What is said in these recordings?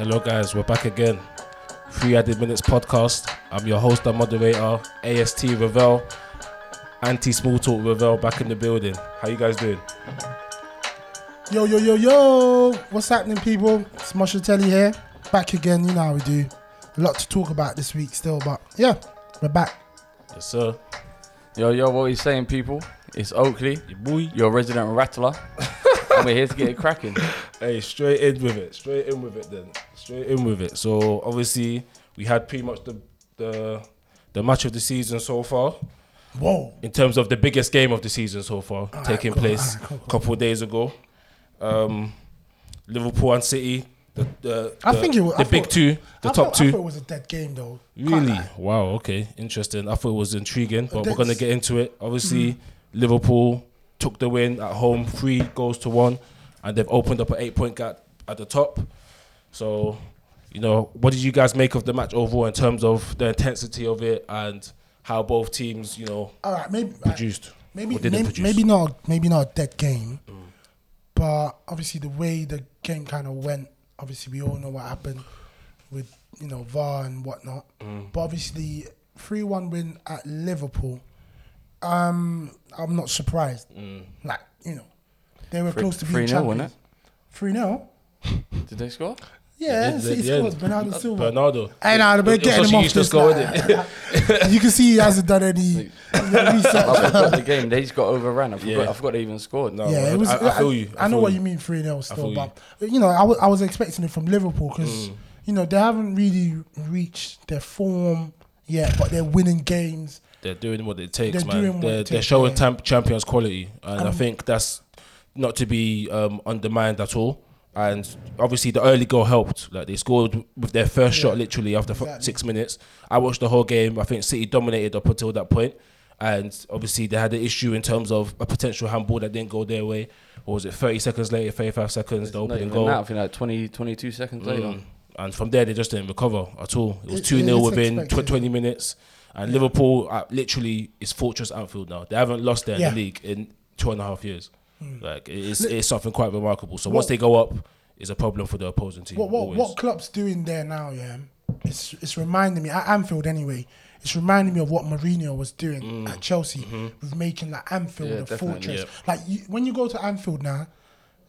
Hello, guys. We're back again. Free Added Minutes podcast. I'm your host and moderator, AST Ravel, Anti Small Talk Ravel, back in the building. How you guys doing? Yo, yo, yo, yo! What's happening, people? It's Moshatelli here. Back again, you know how we do. A lot to talk about this week still, but yeah, we're back. Yes, sir. Yo, yo, what are you saying, people? It's Oakley, Your boy. your resident rattler, and we're here to get it cracking. Hey, straight in with it. Straight in with it then. Straight in with it. So obviously we had pretty much the the the match of the season so far. Whoa! in terms of the biggest game of the season so far, taking cool, place cool, a couple of days ago. Um, Liverpool and City, the the, I the- think it was- the I big thought- two, the I top thought, I thought two. it was a dead game, though. Really? Wow. Okay. Interesting. I thought it was intriguing, but we're gonna get into it. Obviously, Mm-hmm. Liverpool took the win at home, three goals to one, and they've opened up an eight-point gap at the top. So, you know, what did you guys make of the match overall in terms of the intensity of it and how both teams, you know, All right, maybe produced? maybe or didn't maybe, produce? maybe not maybe not a dead game, but obviously the way the game kind of went. Obviously, we all know what happened with you know VAR and whatnot. Mm. But obviously, three one win at Liverpool. Um, I'm not surprised. Mm. Like you know, they were Three- close to being 3-0, wasn't champions. Three 0 Did they score? Yeah, Yeah, City yeah. scores. Bernardo Silva. Bernardo. Hey, nah, It but getting such him a off useless this. goal, like- innit? you can see he hasn't done any research. I forgot the game. They just got overrun. I forgot. Yeah. I forgot they even scored. No, yeah, it was. I, I feel you. I, know feel what you. you mean, three 0 still, you. but you know, I was expecting it from Liverpool because you know they haven't really reached their form yet, but they're winning games. They're doing what it takes, They're man. doing they're, it they're showing yeah. champions quality, and I Um, think that's not to be um, undermined at all. And obviously, the early goal helped. Like they scored with their first shot literally after f- exactly. six minutes. I watched the whole game. I think City dominated up until that point, and obviously they had an issue in terms of a potential handball that didn't go their way. Or was it thirty seconds later, thirty-five seconds, the opening goal? that. I think like 20, 22 seconds later. Mm. And from there, they just didn't recover at all. It was It- 2 0 within tw- 20 minutes. And Liverpool uh, literally is Fortress Anfield now. They haven't lost there in Yeah. the league in two and a half years. Hmm. Like, it's, it's something quite remarkable. So once they go up, it's a problem for the opposing team. What what always. what Klopp's doing there now? Yeah, it's it's reminding me at Anfield anyway. It's reminding me of what Mourinho was doing Mm. at Chelsea Mm-hmm. with making like Anfield Yeah, a fortress. yeah. Like you, when you go to Anfield now,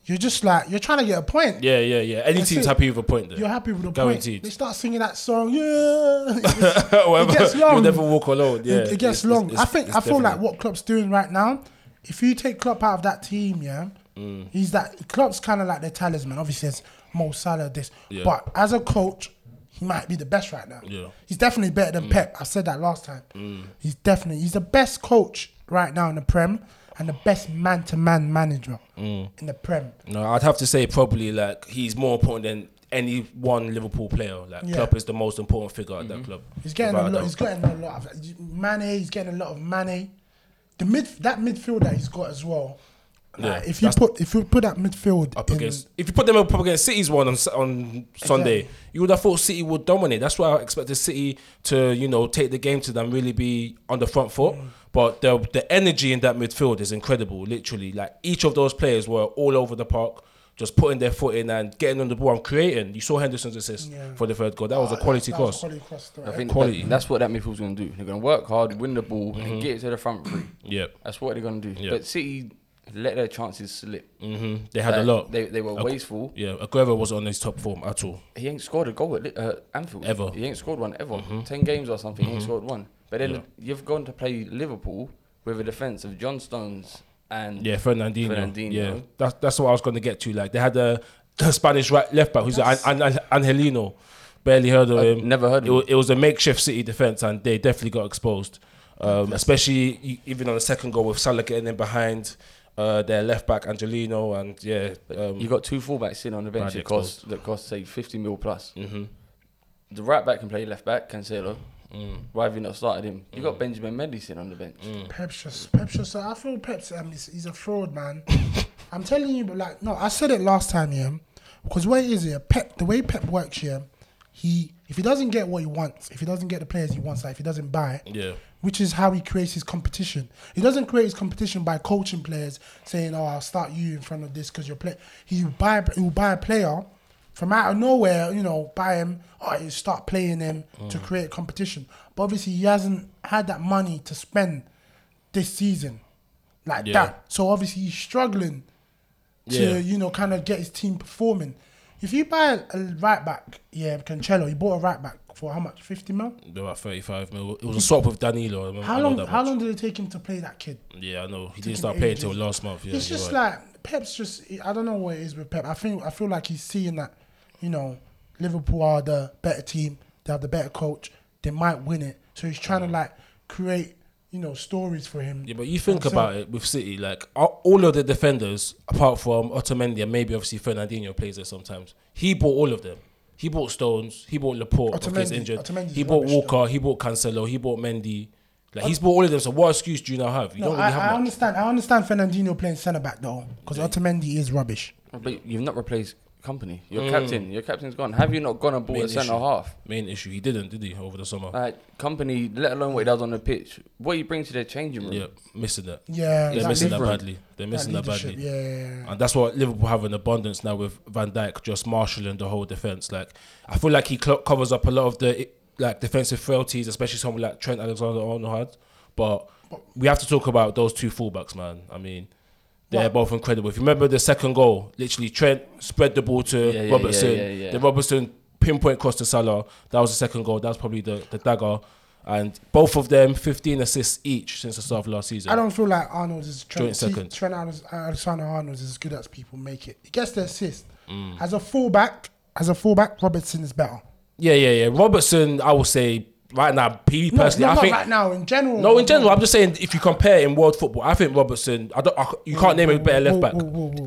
you're just like you're trying to get a point. Yeah, yeah, yeah. Any That's team's it. happy with a point there. You're happy with the Guaranteed. point. They start singing that song. Yeah, it gets long. You'll never walk alone. Yeah, it, it gets it's- long. it's- I think I feel like what Klopp's doing right now. If you take Klopp out of that team, yeah, Mm. he's that Klopp's kind of like the talisman. Obviously, there's Mo Salah, this, Yeah. but as a coach, he might be the best right now. Yeah. Mm. he's definitely better than Pep. I said that last time. He's definitely he's the best coach right now in the Prem and the best man-to-man manager Mm. in the Prem. No, I'd have to say probably like he's more important than any one Liverpool player. Like Yeah. Klopp is the most important figure at that club. He's getting a lot. He's getting a lot of Mane. He's getting a lot of Mane. The mid that midfield that he's got as well. Yeah, Like, if you put if you put that midfield up in, against. If you put them up against City's one on on Sunday, you would have thought City would dominate. That's why I expected City to you know take the game to them, really be on the front foot. Mm. But the the energy in that midfield is incredible. Literally, like each of those players were all over the park. Just putting their foot in and getting on the ball and creating. You saw Henderson's assist Yeah. for the third goal. That was a Oh, quality that was cross. quality cross, I think Quality. that- that's what that midfield's going to do. They're going to work hard, win the ball, and get it to the front three. Yep. That's what they're going to do. Yeah. But City let their chances slip. hmm They had a lot. They, they were Ac- wasteful. Yeah, Aguero was on his top form at all. He ain't scored a goal at uh, Anfield Ever. He ain't scored one ever. Ten games or something. He ain't scored one. But then Yeah. you've gone to play Liverpool with a defense of John Stones and Yeah, Fernandinho. Fernandinho. Yeah, that's that's what I was going to get to. Like they had a, Spanish right left back who's an, an, an, Angelino. Barely heard of I've him. never heard of it, him. it was a makeshift City defense, and they definitely got exposed. Um, especially even on the second goal with Salah getting in behind uh, their left back Angelino, and yeah, um, you got two fullbacks sitting on the bench that cost that cost say fifty mil plus. mhm. The right back can play left back, Cancelo. Mm. Why have you not started him? You got Benjamin Mendy sitting on the bench. Pep's just Pep's just. I feel Pep's um, he's, he's a fraud, man. I'm telling you, but like, no, I said it last time, yeah. Because what it is here, Pep, the way Pep works here, he if he doesn't get what he wants, if he doesn't get the players he wants, like if he doesn't buy, yeah, which is how he creates his competition. He doesn't create his competition by coaching players, saying, "Oh, I'll start you in front of this because you're play." He buy he will buy a player from out of nowhere, you know, buy him, you start playing him to Mm. create competition. But obviously, he hasn't had that money to spend this season like Yeah. that. So obviously, he's struggling to Yeah. you know kind of get his team performing. If you buy a right back, yeah, Cancelo, he bought a right back for how much? Fifty mil. About 35 mil. It was a swap with Danilo. I How long? How long did it take him to play that kid? Yeah, I know. He didn't start playing until last month. Yeah, it's just right. like Pep's just. I don't know what it is with Pep. I think I feel like he's seeing that, you know, Liverpool are the better team. They have the better coach. They might win it. So he's trying to mm. like create, you know, stories for him. Yeah, but you think And about it with City, like all of the defenders, apart from Otamendi and maybe obviously Fernandinho plays there sometimes. He bought all of them. He bought Stones. He bought Laporte. if he's Otamendi- injured. Otamendi's He bought rubbish, Walker. He bought Cancelo. He bought Mendy. Like he's bought all of them. So what excuse do you now have? You No, don't really I, I have much. understand. I understand Fernandinho playing centre back though, because Otamendi is rubbish. But you've not replaced Kompany. Your mm. captain, your captain's gone. Have you not gone and bought Main a centre issue. half? Main issue. He didn't, did he, over the summer? Like Kompany, let alone what he does on the pitch. What he brings to their changing room. yeah, missing that. Yeah, They're that missing that different. badly. They're missing that, leadership, badly. Yeah, yeah, yeah. And that's what Liverpool have in abundance now with Van Dijk just marshalling the whole defense. Like I feel like he cl- covers up a lot of the like defensive frailties, especially someone like Trent Alexander-Arnold. Had. But we have to talk about those two fullbacks, man. I mean, they're What? both incredible. If you remember the second goal, literally Trent spread the ball to Yeah, yeah, Robertson. yeah, yeah, yeah. The Robertson pinpoint cross to Salah. That was the second goal. That was probably the, the dagger. And both of them, 15 assists each since the start of last season. I don't feel like Arnold is Trent, second. Trent Alexander Arnold is as good as people make it. He gets the assist. Mm. As a fullback, as a fullback, Robertson is better. Yeah, yeah, yeah. Robertson, I would say right now, he personally, no, I not think right now. In general, No, in general, I'm just saying if you compare in world football, I think Robertson. I don't. I, you can't name a better left back.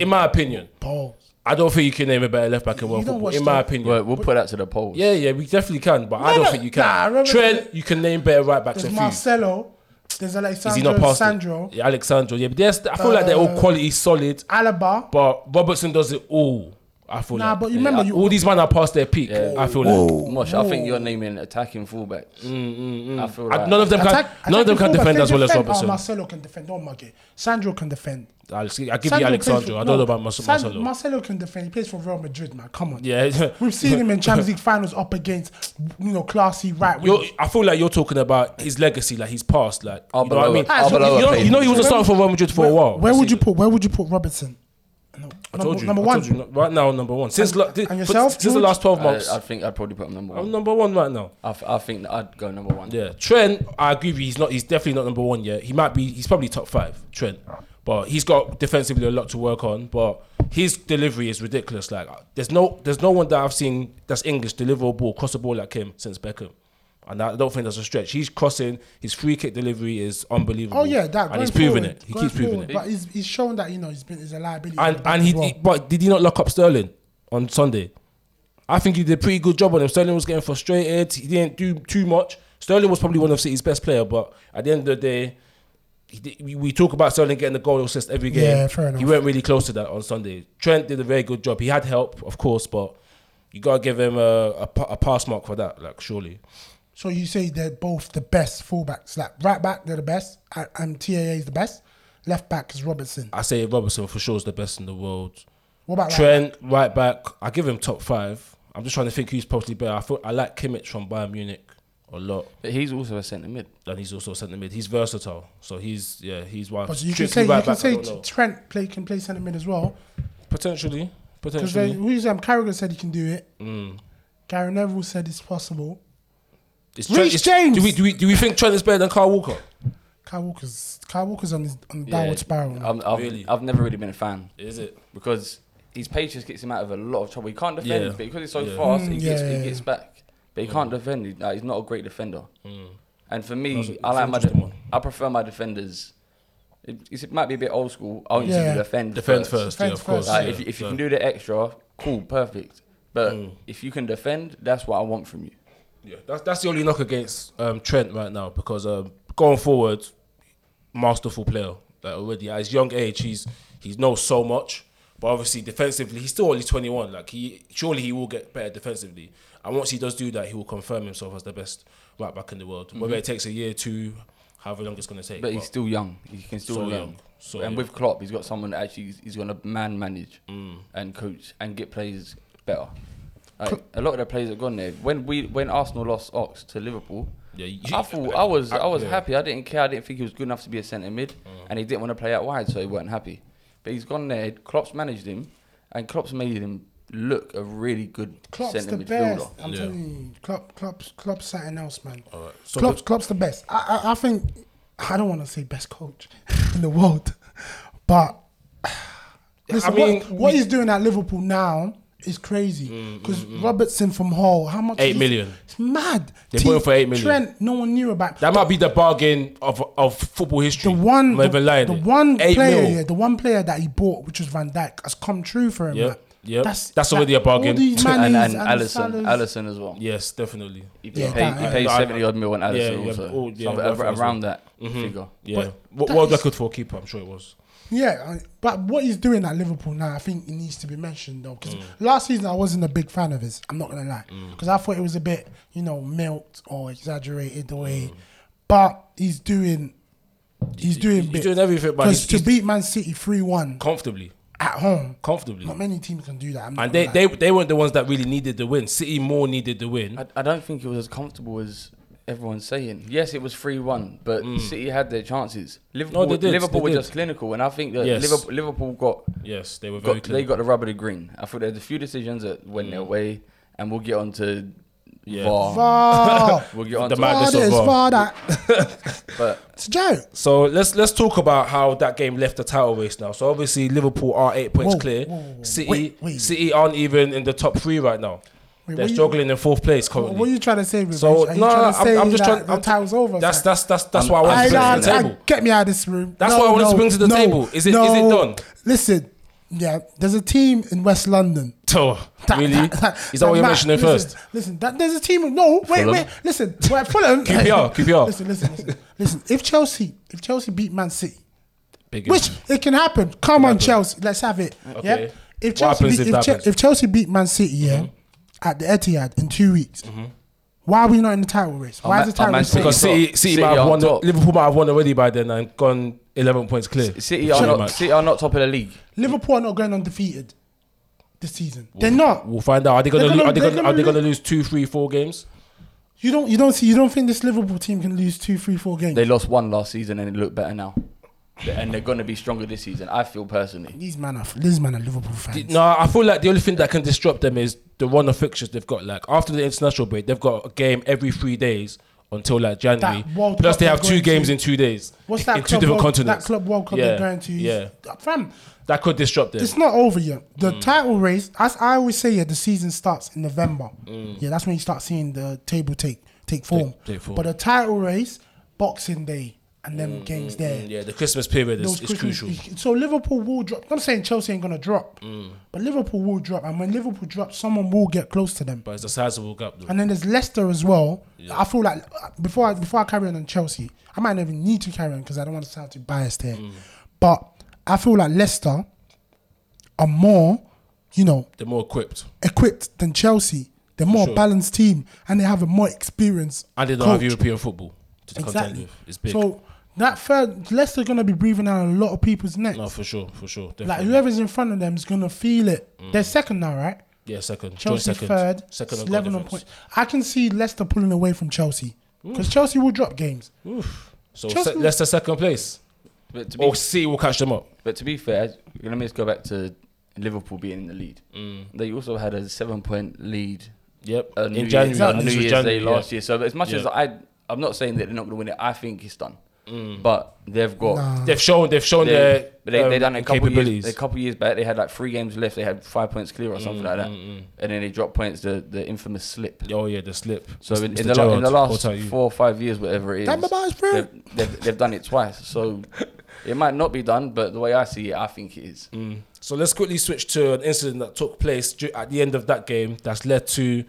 In my opinion, Balls. I don't think you can name a better left back in world football. In my the- opinion, Well, we'll put that to the polls. yeah, yeah, we definitely can, but I don't no, think you can. nah, Robertson- Trent, you can name better right backs There's than few. Marcelo. There's Is he Alex Sandro not past Sandro. Yeah, Alex Sandro. Yeah, but there's, I feel like they're all Uh, quality, solid. Alaba. But Robertson does it all. I feel Nah, like. but you remember you all these men are past their peak. Yeah. I feel like. Mosh, I think you're naming attacking fullbacks. Mm, mm, mm. I feel I- like none of them can. Attack- none of them can defend fullbacks, as they well as defend. Robertson. Oh, Marcelo can defend. Oh, don't mug it. Sandro can defend. Alex, I give you Sandro plays Alex Sandro. for- I don't no, know about Mar- San- Marcelo. Marcelo can defend. He plays for Real Madrid, man. Come on. yeah. We've seen him in Champions League finals up against, you know, classy right You're. I feel like you're talking about his legacy, like he's past, like you know what I mean. Ah, Arbeloa You know, you know he was a Where- starter for Real Madrid for where, a while. Where would you put? Where would you put Robertson? No, I told you. number I one. told you, right now, number one. Since la- and but yourself, since the George? last twelve months, I, I think I'd probably put him number one. I'm one. number one right now. I think I'd go number one. Yeah, Trent. I agree with you. He's not. He's definitely not number one yet. He might be. He's probably top five. Trent, but he's got defensively a lot to work on. But his delivery is ridiculous. Like there's no. There's no one that I've seen that's English deliver a ball, cross a ball like him since Beckham. And I don't think that's a stretch. He's crossing. His free kick delivery is unbelievable. Oh yeah, that. and he's proving forward, it. He keeps proving forward. it. But he's, he's shown that you know he's been he's a liability. And at the back and he, well. he- but did he not lock up Sterling on Sunday? I think he did a pretty good job on him. Sterling was getting frustrated. He didn't do too much. Sterling was probably one of City's best player, but at the end of the day, did, we, we talk about Sterling getting the goal assist every game. Yeah, fair enough. He went really close to that on Sunday. Trent did a very good job. He had help, of course, but you gotta give him a, a, a pass mark for that. Like surely, So you say they're both the best fullbacks. Like right back, they're the best, and, and TAA is the best. Left back is Robertson. I say Robertson for sure is the best in the world. What about right Trent, right back, I give him top five. I'm just trying to think who's possibly better. I thought I like Kimmich from Bayern Munich a lot. But he's also a centre mid. and he's also a centre mid. He's versatile, so he's yeah he's one. But you can strictly say you can back, say. Trent play can play centre mid as well potentially, because potentially. who is um, Carragher said he can do it. Mm. Gary Neville said it's possible. It's Reece it's- James! Do we, do we do we think Trent is better than Carl Walker? Kyle Walker's Kyle Walker's on his on the Yeah, downward spiral. now. I've, I've, Really? I've never really been a fan Is it? because his patience gets him out of a lot of trouble. He can't defend, Yeah. but because he's so Yeah. fast, Mm, he, gets, yeah, he gets back. But he can't defend. He, like, he's not a great defender. And for me, That's a- I it's like an my. interesting De- one. I prefer my defenders. It, it might be a bit old school. I want you Yeah. to defend. Defend first. first, yeah, Defend of course. first. Like, yeah, if, if you so- can do the extra, cool, perfect. But Mm. if you can defend, that's what I want from you. Yeah, that's that's the only knock against um, Trent right now because um, going forward, masterful player. Like already at his young age, he's he knows so much. But obviously, defensively, he's still only 21. Like he, surely he will get better defensively. And once he does do that, he will confirm himself as the best right back in the world. Whether it takes a year, two, however long it's going to take. But he's still young. He can still So learn. young, so and young. with Klopp, he's got someone that actually he's going to man manage Mm. and coach and get players better. Like, a lot of the players have gone there. When we when Arsenal lost Ox to Liverpool, Yeah, you- I thought I was I was yeah. happy. I didn't care. I didn't think he was good enough to be a centre mid, Mm. and he didn't want to play out wide, so he wasn't happy. But he's gone there. Klopp's managed him, and Klopp's made him look a really good Klopp's centre the midfielder. best. I'm Yeah. telling you, Klopp, Klopp's, Klopp's something else, man. All right. So Klopp's, Klopp's the best. I, I, I think I don't want to say best coach in the world, but listen, I mean, what, what he's doing at Liverpool now is crazy. Mm, mm, because mm. Robertson from Hull, how much? Mm, Eight is- million. It's mad. They bought him for eight million. Trent, no one knew about. that might be the bargain of of football history. the one, I'm not even the, lying the one Eight player, mil. yeah, the one player that he bought, which was Van Dijk, has come true for him. Yep, like. yep. That's already a bargain. All these and Manes and and Alisson, Salahs- Alisson as well. Yes, definitely. He Yeah, paid, that- he paid I- I- seventy odd mil on Alisson yeah, also. yeah, So both ar- as around well. that mm-hmm. figure. Yeah. But What that world is- record for a keeper? I'm sure it was. Yeah, but what he's doing at Liverpool now, I think it needs to be mentioned though. Mm. Because last season I wasn't a big fan of his. I'm not gonna lie, because I thought it was a bit, you know, milked or exaggerated the way. Mm. But he's doing, he's doing he's bits. doing everything, but Because to he's- beat Man City three one Comfortably, at home, comfortably. not many teams can do that. I'm not And they, they they weren't the ones that really needed the win. City more needed the win. I, I don't think it was as comfortable as everyone's saying. Yes, it was 3 1, but City had their chances. Liverpool, Mm. they did, Liverpool they were did. just clinical, and I think that Yes. Liverpool, Liverpool got, yes, they were very got they got the rubber to green. I thought there's a few decisions that went Mm. their way, and we'll get on to Yeah. VAR. VAR. We'll get on The to madness VAR of VAR. VAR that. but It's a joke. So let's let's talk about how that game left the title race now. So obviously Liverpool are eight points Whoa, clear. whoa, whoa, whoa. City Wait, wait. City aren't even in the top three right now. Wait, They're what you- struggling in fourth place currently. What are you trying to say, Revenge? So are you no, trying no, to I'm, say I'm just that trying. the I'm, title's over. That's son? that's that's that's I'm- why I wanted I, to bring to the I, table. get me out of this room. That's what I wanted to bring to the table. Is it- is it done? Listen, yeah, there's a team in West London. Oh, That- really? that- that- Is that what you're mentioning listen, first? Listen, that, there's a team. No, wait, Fulham? wait. Listen, we're Fulham. QPR, QPR. Listen, listen, listen, listen. If Chelsea, if Chelsea beat Man City, Big which it can happen. Come on, happen. Chelsea, let's have it. Okay. Yeah. If Chelsea, beat, if if, that Che- happens? Mm-hmm. if Chelsea beat Man City, yeah, at the Etihad in two weeks, why are we not in the title race? Why is the title race? Because? City. City, City might have won. Top. Liverpool might have won already by then and gone eleven points clear. City are, not. City are not top of the league. Liverpool are not going undefeated this season. They're not. We'll find out. Are they gonna? gonna- Are they they're going? gonna Are they going to lose two, three, four games? You don't. You don't see. You don't think this Liverpool team can lose two, three, four games? They lost one last season and it looked better now. And they're going to be stronger this season, I feel personally. These man are. These man are Liverpool fans. No, I feel like the only thing that can disrupt them is the run of fixtures they've got. Like after the international break, they've got a game every three days until like January. Plus, Cup they have two games to- in two days. What's that in two different World, continents? That club World Cup Yeah, they're going to. yeah. Fam, That could disrupt them. it's not over yet. The Mm. title race, as I always say, yeah, the season starts in November. Mm. Yeah, that's when you start seeing the table take take form. take form. But the title race, Boxing Day, and them games there. Mm, yeah, the Christmas period is, is Christmas- crucial. So Liverpool will drop. I'm saying Chelsea ain't gonna drop, Mm. but Liverpool will drop, and when Liverpool drops, someone will get close to them. But it's a sizable gap though. And then there's Leicester as well. I feel like uh, before I, before I carry on on Chelsea, I might not even need to carry on because I don't want to sound too biased here. Mm. But I feel like Leicester are more, you know, They're more equipped, equipped than Chelsea. They're more sure. balanced team, and they have a more experience. and they don't have. European football to contend Exactly. with. It's big. So that third, Leicester gonna be breathing down a lot of people's necks. no, for sure, for sure. like whoever's in front of them is gonna feel it. They're second now, right? yeah, second. Chelsea second. third, Second on eleven on points. I can see Leicester pulling away from Chelsea because Chelsea will drop games. So Chelsea- se- Leicester second place. But to be, Or City will catch them up. but to be fair, let me just go back to Liverpool being in the lead. Mm. They also had a seven point lead Yep. uh, in New January. Year's, I New Year's January, Day yeah. last year. So as much as I, I'm not saying that they're not going to win it. I think it's done. Mm. But they've got. Nah. They've shown. They've shown They, their. but they, they um, done it a couple capabilities. years. A couple years back, they had like three games left. They had five points clear or something like that, mm, and then they dropped points. The the infamous slip. Oh yeah, the slip. So in, in, the, la- in the last what are you? four or five years, whatever it is, That my boy's friend. they've, they've, they've done it twice. So it might not be done, but the way I see it, I think it is. Mm. So let's quickly switch to an incident that took place du- at the end of that game that's led to,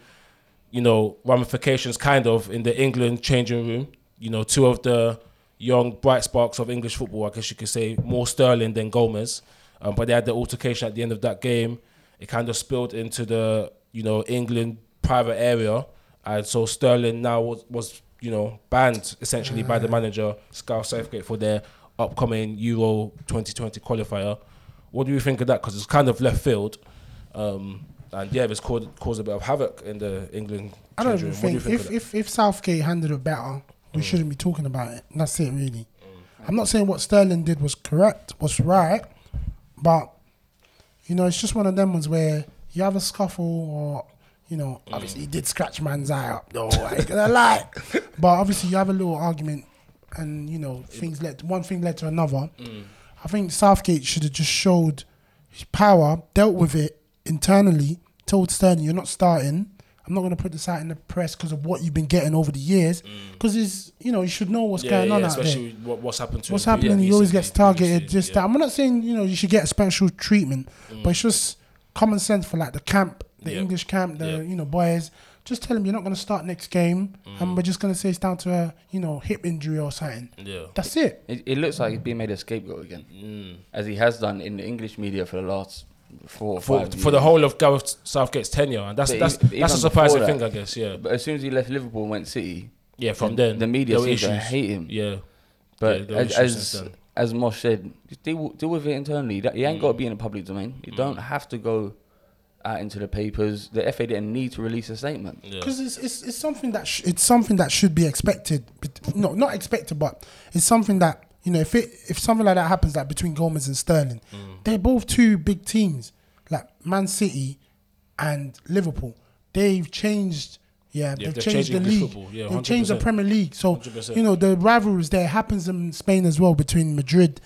you know, ramifications kind of in the England changing room. You know, two of the young bright sparks of English football, I guess you could say, more Sterling than Gomez. Um, but they had the altercation at the end of that game. It kind of spilled into the, you know, England private area. And so Sterling now was, was you know, banned essentially by the manager, Scout Southgate, for their upcoming Euro 2020 qualifier. What do you think of that? Because it's kind of left field. Um, and yeah, it's caused caused a bit of havoc in the England. I don't even room. What do think, if, if if Southgate handled it better, we Mm. shouldn't be talking about it. That's it, really. I'm not saying what Sterling did was correct, was right, but you know, it's just one of them ones where you have a scuffle, or you know, Mm. obviously he did scratch man's eye up. No, I ain't gonna lie, but obviously you have a little argument, and you know, things led one thing led to another. Mm. I think Southgate should have just showed his power, dealt with it internally, told Sterling, "You're not starting. I'm not going to put this out in the press because of what you've been getting over the years. Because it's you know you should know what's Mm. yeah, going yeah, on out there. especially what, what's happened to What's him happening? pre- he always gets targeted. previously, Just yeah. that. I'm not saying you know you should get a special treatment, but it's just common sense for like the camp, the Yeah. English camp, the Yeah. you know boys. Just tell him you're not going to start next game, Mm. and we're just going to say it's down to a you know hip injury or something. Yeah. That's it. It, it looks like he's being made a scapegoat again, Mm. as he has done in the English media for the last four or For, five for the whole of Gareth Southgate's tenure, and that's But that's e- that's a even surprising before thing, that- I guess. Yeah, But as soon as he left Liverpool and went City, yeah. From the, then, the media there were seems to hate him. Yeah, But Yeah, there were as issues as, then. as Mosh said, just deal, deal with it internally. That you ain't Mm. got to be in the public domain. You don't have to go out into the papers. The FA didn't need to release a statement. yeah. because it's, it's it's something that sh- it's something that should be expected. bet- No, not expected, but it's something that you know if it if something like that happens like between Gomez and Sterling, Mm. they're both two big teams like Man City and Liverpool. They've changed. Yeah, Yeah, they've, they've changed, changed the league. yeah, they've changed the Premier League. So 100%. you know the rivalries there happens in Spain as well between Madrid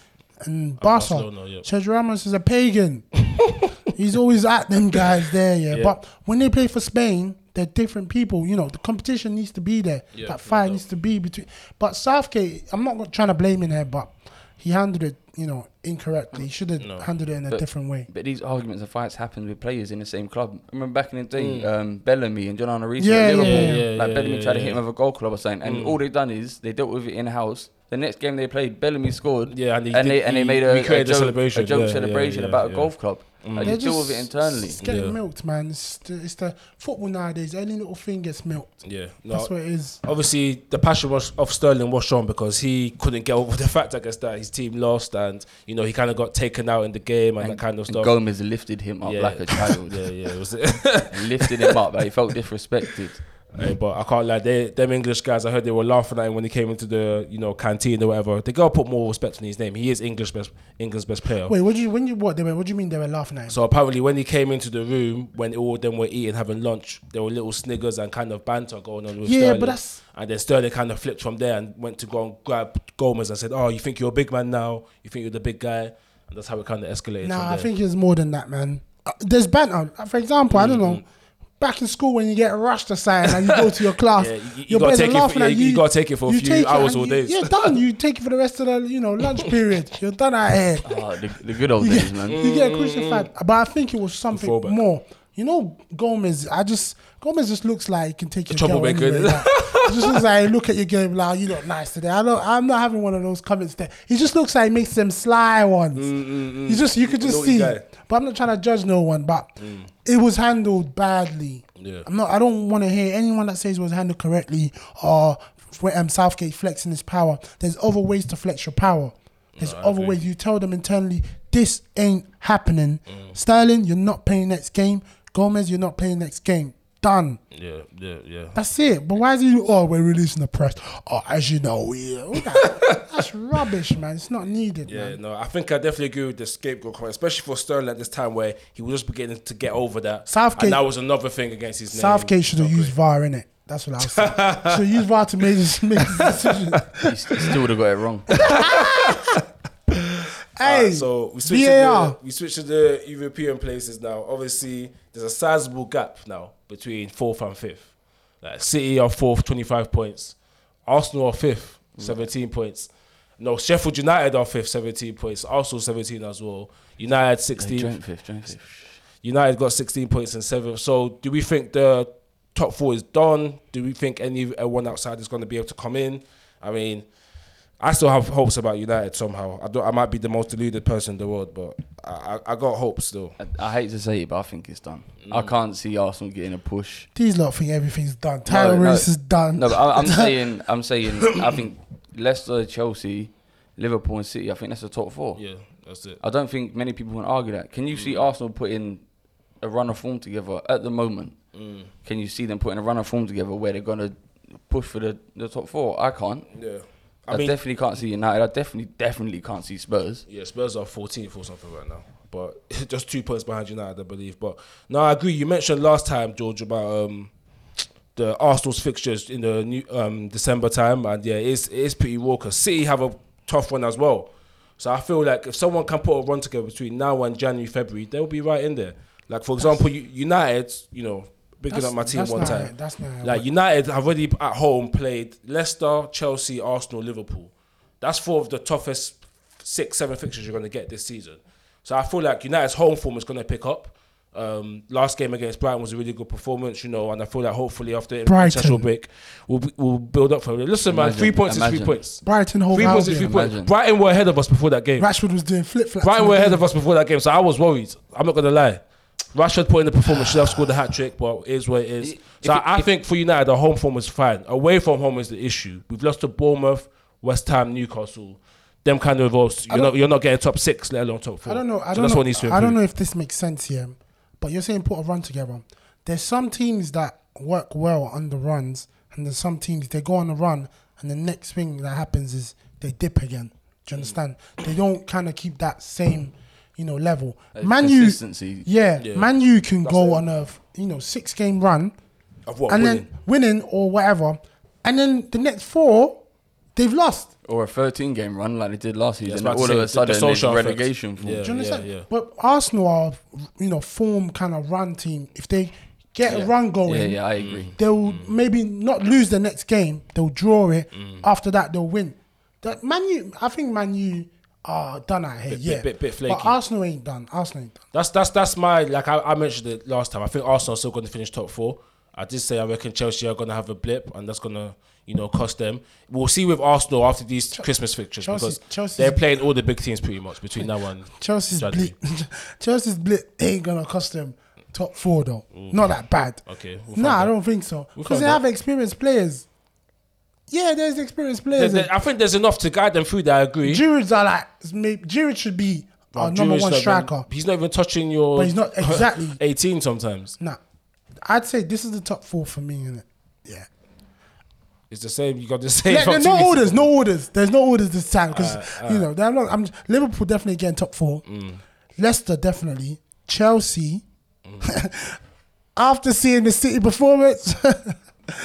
and Barca. Barcelona, yeah. Sergio Ramos is a pagan. He's always at them guys there, yeah. Yeah. But when they play for Spain, they're different people. You know, the competition needs to be there. Yeah, that no fight doubt. needs to be between. But Southgate, I'm not trying to blame him here, but he handled it, you know, incorrectly. He should have No. handled it in a different way. But these arguments and fights happen with players in the same club. I remember back in the day, um, Bellamy and John Arne Yeah, yeah, yeah, yeah, like yeah, Bellamy yeah, tried to hit him with a goal club or something, and all they've done is they dealt with it in house. The next game they played, Bellamy scored. Yeah, and he and did- they and they he made a, a recreated the joke, celebration. a joke Yeah, yeah, celebration yeah, about a golf club. Mm. Like, They're just deal with it internally. It's getting Yeah. milked, man. It's the, it's the football nowadays. Any little thing gets milked. Yeah, no, That's what it is. obviously the passion was of Sterling was shown because he couldn't get over the fact, I guess, that his team lost and you know he kind of got taken out in the game and, that kind of stuff. Gomez lifted him up yeah. like a child. yeah, yeah, it was. lifted him up. Like, he felt disrespected. Hey, but I can't lie, they, them English guys, I heard they were laughing at him when he came into the you know canteen or whatever. They gotta put more respect on his name. He is English best, England's best player. Wait, what do you when you what they were? What do you mean they were laughing at him? So apparently, when he came into the room, when all of them were eating, having lunch, there were little sniggers and kind of banter going on with Yeah, Sterling. but that's- and then Sterling kind of flipped from there and went to go and grab Gomez and said, "Oh, you think you're a big man now? You think you're the big guy?" And that's how it kind of escalated. Nah, I think it's more than that, man. Uh, there's banter. Uh, For example, I don't Mm-hmm. know. Back in school, when you get rushed aside and you go to your class, Yeah, you- you your gotta boys are take it for- laughing yeah, at you you. gotta take it for a few hours and or you- days. Yeah, done. You take it for the rest of the you know lunch period. You're done out here. Oh, the, the good old days, man. You get crucified. But I think it was something more. You know, Gomez. I just Gomez just looks like he can take your troublemaker, anyway, like, It just looks like look at your game like "Oh, you look nice today. I don't. I'm not having one of those comments there. He just looks like he makes them sly ones. You just you could just see. But I'm not trying to judge no one. But it was handled badly. Yeah. I'm not. I don't want to hear anyone that says it was handled correctly or um, Southgate flexing his power. There's other ways to flex your power. There's I other ways. You tell them internally, this ain't happening. Mm. Sterling, you're not playing next game. Gomez, you're not playing next game. Done. Yeah, yeah, yeah. That's it. But why is he? Oh, we're releasing the press. Oh, as you know, we. Uh, all that- That's rubbish, man. It's not needed, Yeah, man. no, I think I definitely agree with the scapegoat comment, especially for Sterling at this time where he was just beginning to get over that. Southgate- and that was another thing against his name. Southgate should have used. VAR in it. That's what I was saying. should have used VAR to make this, make this decision. He still would have got it wrong. Hey, Alright, so we switch, to the, we switch to the European places now. Obviously, there's a sizable gap now between fourth and fifth. Like City are fourth, 25 points. Arsenal are fifth, mm. 17 points. No, Sheffield United are fifth, 17 points. Arsenal 17 as well. United 16. Joint fifth, fifth. United got 16 points in seventh. So do we think the top four is done? Do we think anyone uh, outside is going to be able to come in? I mean, I still have hopes about United somehow. I don't. I might be the most deluded person in the world, but I, I, I got hope still. I, I hate to say it, but I think it's done. Mm. I can't see Arsenal getting a push. these lot think everything's done. Title no. race is done. No, but I, I'm saying, I'm saying, I think Leicester, Chelsea, Liverpool, and City. I think that's the top four. Yeah, that's it. I don't think many people can argue that. Can you see Mm. Arsenal putting a run of form together at the moment. Mm. Can you see them putting a run of form together where they're gonna push for the, the top four? I can't. Yeah. I, I mean, definitely can't see United. I definitely, definitely can't see Spurs. Yeah, Spurs are 14th or something right now, but just two points behind United, I believe. But no, I agree. You mentioned last time, George, about um, the Arsenal's fixtures in the new um, December time, and yeah, it's it's pretty raw. Cause City have a tough one as well. So I feel like if someone can put a run together between now and January, February, they'll be right in there. Like for example, United, you know, picking up my team one not- time. That's not Like United have already at home played Leicester, Chelsea, Arsenal, Liverpool. That's four of the toughest six, seven fixtures you're going to get this season. So I feel like United's home form is going to pick up. Um, last game against Brighton was a really good performance, you know, and I feel like hopefully after the Brighton. international break, we'll, be- we'll build up from it. Listen, man, three points is three points. Brighton whole Three points is three Albion. points. Brighton were ahead of us before that game. Rashford was doing flip flops. Brighton were ahead of us before that game, so I was worried. I'm not gonna lie. Rashford put in the performance, should have scored the hat trick, but it is what it is. So it- I, I think for United, the home form is fine. Away from home is the issue. We've lost to Bournemouth, West Ham, Newcastle. Them kind of roles. You're don't- you're not getting top six, let alone top four. I don't know. I so don't that's know. what needs to I don't know if this makes sense here, but you're saying put a run together. There's some teams that work well on the runs, and there's some teams they go on a run, and the next thing that happens is they dip again. Do you mm. understand? They don't kind of keep that same, you know, level. Uh, Man U, yeah, Yeah. Man U can That's go it. on a you know six game run, Of what? and winning. then winning or whatever, and then the next four, they've lost. Or a 13 game run like they did last Yeah, season. about to all of a sudden, the there's social relegation. Yeah. Do you understand? yeah. But Arsenal are, you know, form kind of run team. If they get Yeah. a run going, Yeah, yeah, I agree. they'll maybe not lose the next game. They'll draw it. Mm. After that, they'll win. That Man U, I think Man U are done out here. Bit- yeah, bit- bit- bit but. Arsenal ain't done. Arsenal ain't done. That's that's that's my like I, I mentioned it last time. I think Arsenal are still going to finish top four. I did say I reckon Chelsea are going to have a blip, and that's going to you know cost them. We'll see with Arsenal after these Christmas fixtures because Chelsea's- they're playing all the big teams pretty much between now and Chelsea's blip. Chelsea's blip ain't gonna cost them top four though. Mm. Not that bad. Okay, we'll nah, I don't think so. Because they out. have experienced players. Yeah, there's experienced players. there- I think there's enough to guide them through that. I agree. Giroud's are like maybe Giroud should be our But number Giroud's one not even- striker. he's not even touching your. But he's not exactly- 18 sometimes. Nah, I'd say this is the top four for me, innit? Yeah. It's the same. You got the same. There's no orders, no orders. There's no orders this time because Uh, you know they're not. I'm Liverpool definitely getting top four. Mm. Leicester definitely. Chelsea. Mm. After seeing the City performance,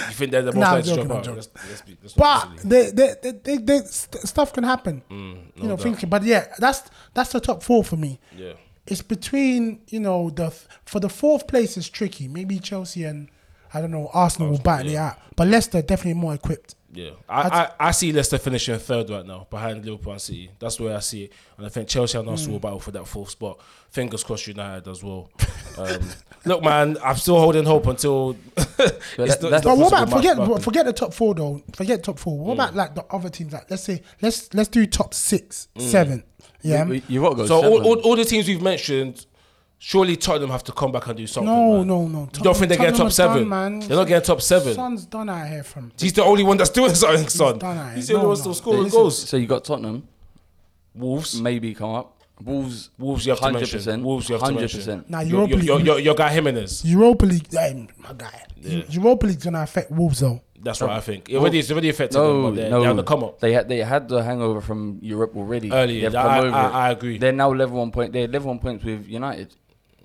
You think they're the most Nah, I'm to drop out? joking. Let's, let's be, let's but they, they, they, they, they, st- stuff can happen. Mm, you know, thinking. But yeah, that's that's the top four for me. Yeah. It's between you know the for the fourth place is tricky. Maybe Chelsea and I don't know Arsenal will battle it out, but Leicester definitely more equipped. Yeah, I, I, I see Leicester finishing third right now behind Liverpool and City. That's the way I see it, and I think Chelsea and Hmm. Arsenal will battle for that fourth spot. Fingers crossed, United as well. Um, look, man, I'm still holding hope until. it's that- not- it's that's- not But what about forget Mark- forget the top four though? Forget top four. What about like the other teams? Like let's say let's let's do top six, seven. Yeah. You, you got to go So seven. all, all, all the teams we've mentioned, surely Tottenham have to come back and do something. No, man. no, no. You don't think they get Tottenham top seven? done, man. They're not getting top seven. Son's done out here from. He's the only one that's doing something, son. done out He's the only No, one no. still scoring Listen, goals. so you got Tottenham, Wolves. maybe come up. Wolves, Wolves, you have to mention. 100%. Wolves, you have 100%. mention. Nah, Your, Europa your, League. your, your, your guy Jimenez. Europa League, um, my guy. Europa League's gonna affect Wolves though. That's what I think. It already, it's already affected them, but they're, no. they're on the come up. They had they had the hangover from Europe already. Earlier, I- I- over I- it. I agree. They're now level one point. They're level one points with United.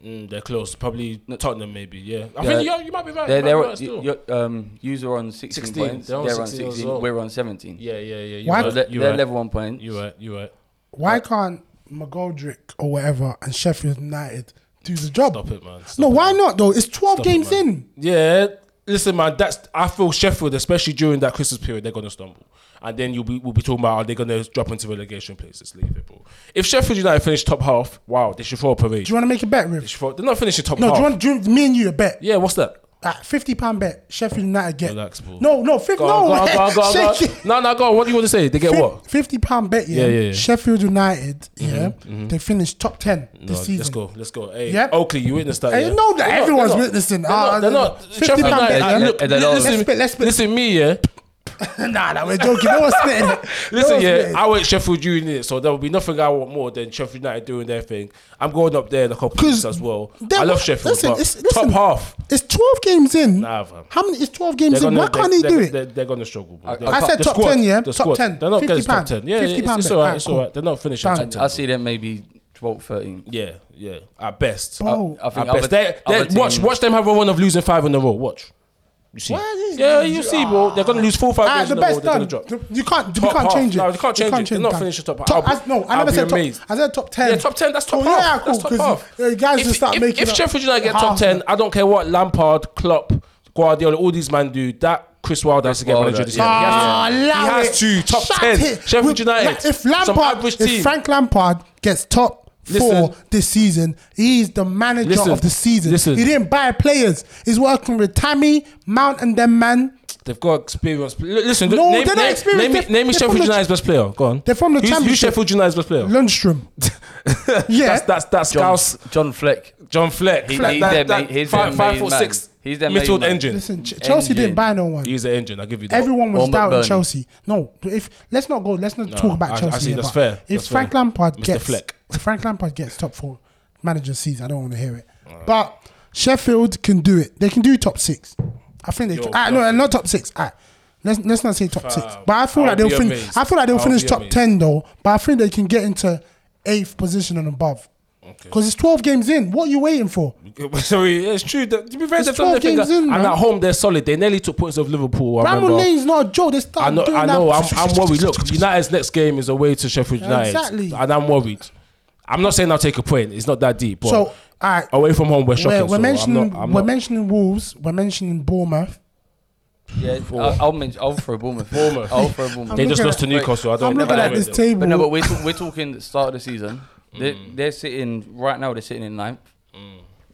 Mm, they're close. Probably Tottenham, maybe. Yeah. I Yeah. think you, you might be right. They're, you might be they're, right still. you, you, um, user on 16, 16. points. They're They're on on 16 well. We're on 17. yeah, yeah, yeah. You're Why- right. They're, they're right. level one point. You're right. You're right. Why can't McGoldrick or whatever and Sheffield United do the job? Stop it, man. Stop no, it, why man. not though? It's twelve Stop games man. in. Yeah, listen, man. That's I feel Sheffield, especially during that Christmas period, they're gonna stumble, and then you'll be we'll be talking about are they gonna drop into relegation places? Leave it, bro. If Sheffield United finish top half, wow, they should throw a parade. Do you want to make a bet, They Riv? should throw- they're not finishing top No, half. do you want, do you want me and you a bet? yeah, what's that? At fifty pound bet, Sheffield United get. Relax, bro. No, no, 50, Go no. go on, go on, go on, go on. No, no, go on. What do you want to say? They get Fif- what? Fifty pound bet, yeah. Yeah, yeah, yeah. Sheffield United, yeah. They finished top ten No, this season. let's go. Let's go. Hey, Yep. Oakley, you witnessed that. Hey, yeah? you know that They're everyone's not- witnessing. They're not. They're not. 50 Sheffield pound United. bet, uh. Look, they're not- listen, Let's bet, let's bet. listen, me, yeah. nah, nah, we're joking. No one's splitting it. No Listen, one's yeah, splitting. I went Sheffield United, so there will be nothing I want more than Sheffield United doing their thing. I'm going up there in a couple weeks as well. I love Sheffield, listen, but it's- top half. It's 12 games in. Nah, fam. How many? It's 12 games They're in. Why can't they, he do they, it? They're, they're going to struggle. Bro. I- They- I said the top squad, 10, yeah? The Top 10. They're not getting 50 top 10. Yeah, 50 it's, pound it's all right. It's all right. They're not finishing top 10. I see them maybe 12, 13. Yeah, yeah. At best. Bro, I think At best. other- They, they, other watch, watch them have a run of losing five in a row. Watch. You see. Why is- Yeah, you see, bro. They're going to lose four, five Alright, games the in a row. best They're done. going to drop. You can't. We Top can't half. change it. No, you can't change it. They're not that. finishing top. Top, I'll I, no, I I'll never said top. amazed. I said top ten. Yeah, top 10, that's top oh, half. Yeah, cool. That's top 'cause half. you- uh, guys if, just start if, making. if up Sheffield United get top 10, I don't care what Lampard, Klopp, Guardiola, all these men do. That Chris Wilder has to get Wilder, manager this yeah. year. He has to. Ah, He has to. Top Shut 10. it. Sheffield United. like, If Some Lampard, average if. Frank Lampard gets top four Listen. this season, he's the manager Listen. of the season. Listen. He didn't buy players. He's working with Tammy, Mount, and them man. They've got experience. L- Listen, No, name, they're not name, experienced. name, me- They're- name me they're Sheffield from the- United's best player. Go on. They're from the who's, who's championship. Sheffield United's best player? Lundstram. yeah, That's that's that's John, Scouse. John Fleck. John Fleck. He- that, he's that, their that main- he's five, their five main foot man. six He's their main midfield man. engine. Listen, Ch- Chelsea Engine. didn't buy no one. He's the engine. I'll give you that. Everyone was Or doubting McBurnie. Chelsea. No, if let's not go. Let's not talk about I- I Chelsea. see, here, that's but fair, If that's Frank fair. Lampard Mr. gets Fleck. If Frank Lampard gets top four manager season, I don't want to hear it. But Sheffield can do it. They can do top six. I think they. Yo, Can. Ah, no, not top six. Ah, let's let's not say top six. But I feel I'll like they'll finish. I feel like they'll I'll finish top amazed. ten though. But I think they can get into eighth position and above. Because it's twelve games in. What are you waiting for? Sorry, it's true. That, to be fair, It's they've done their 12 thing. games in, and man. at home, they're solid. They nearly took points of Liverpool. I. Lane's not a joke. They I start know. I know. I'm, I'm worried. Look, United's next game is away to Sheffield United, Exactly. and I'm worried. I'm not saying I'll take a point. It's not that deep. But So, all right. away from home, we're shocking. We're, we're so mentioning I'm not, I'm we're not, mentioning Wolves. We're mentioning Bournemouth. Yeah, I'll, I'll, mention, I'll throw Bournemouth. Bournemouth. I'll throw Bournemouth. they just looking lost to at- Newcastle. I don't. I'm looking at know this them. table. But no, but we're, talk, we're talking the start of the season. They're, Mm. they're sitting right now. They're sitting in ninth.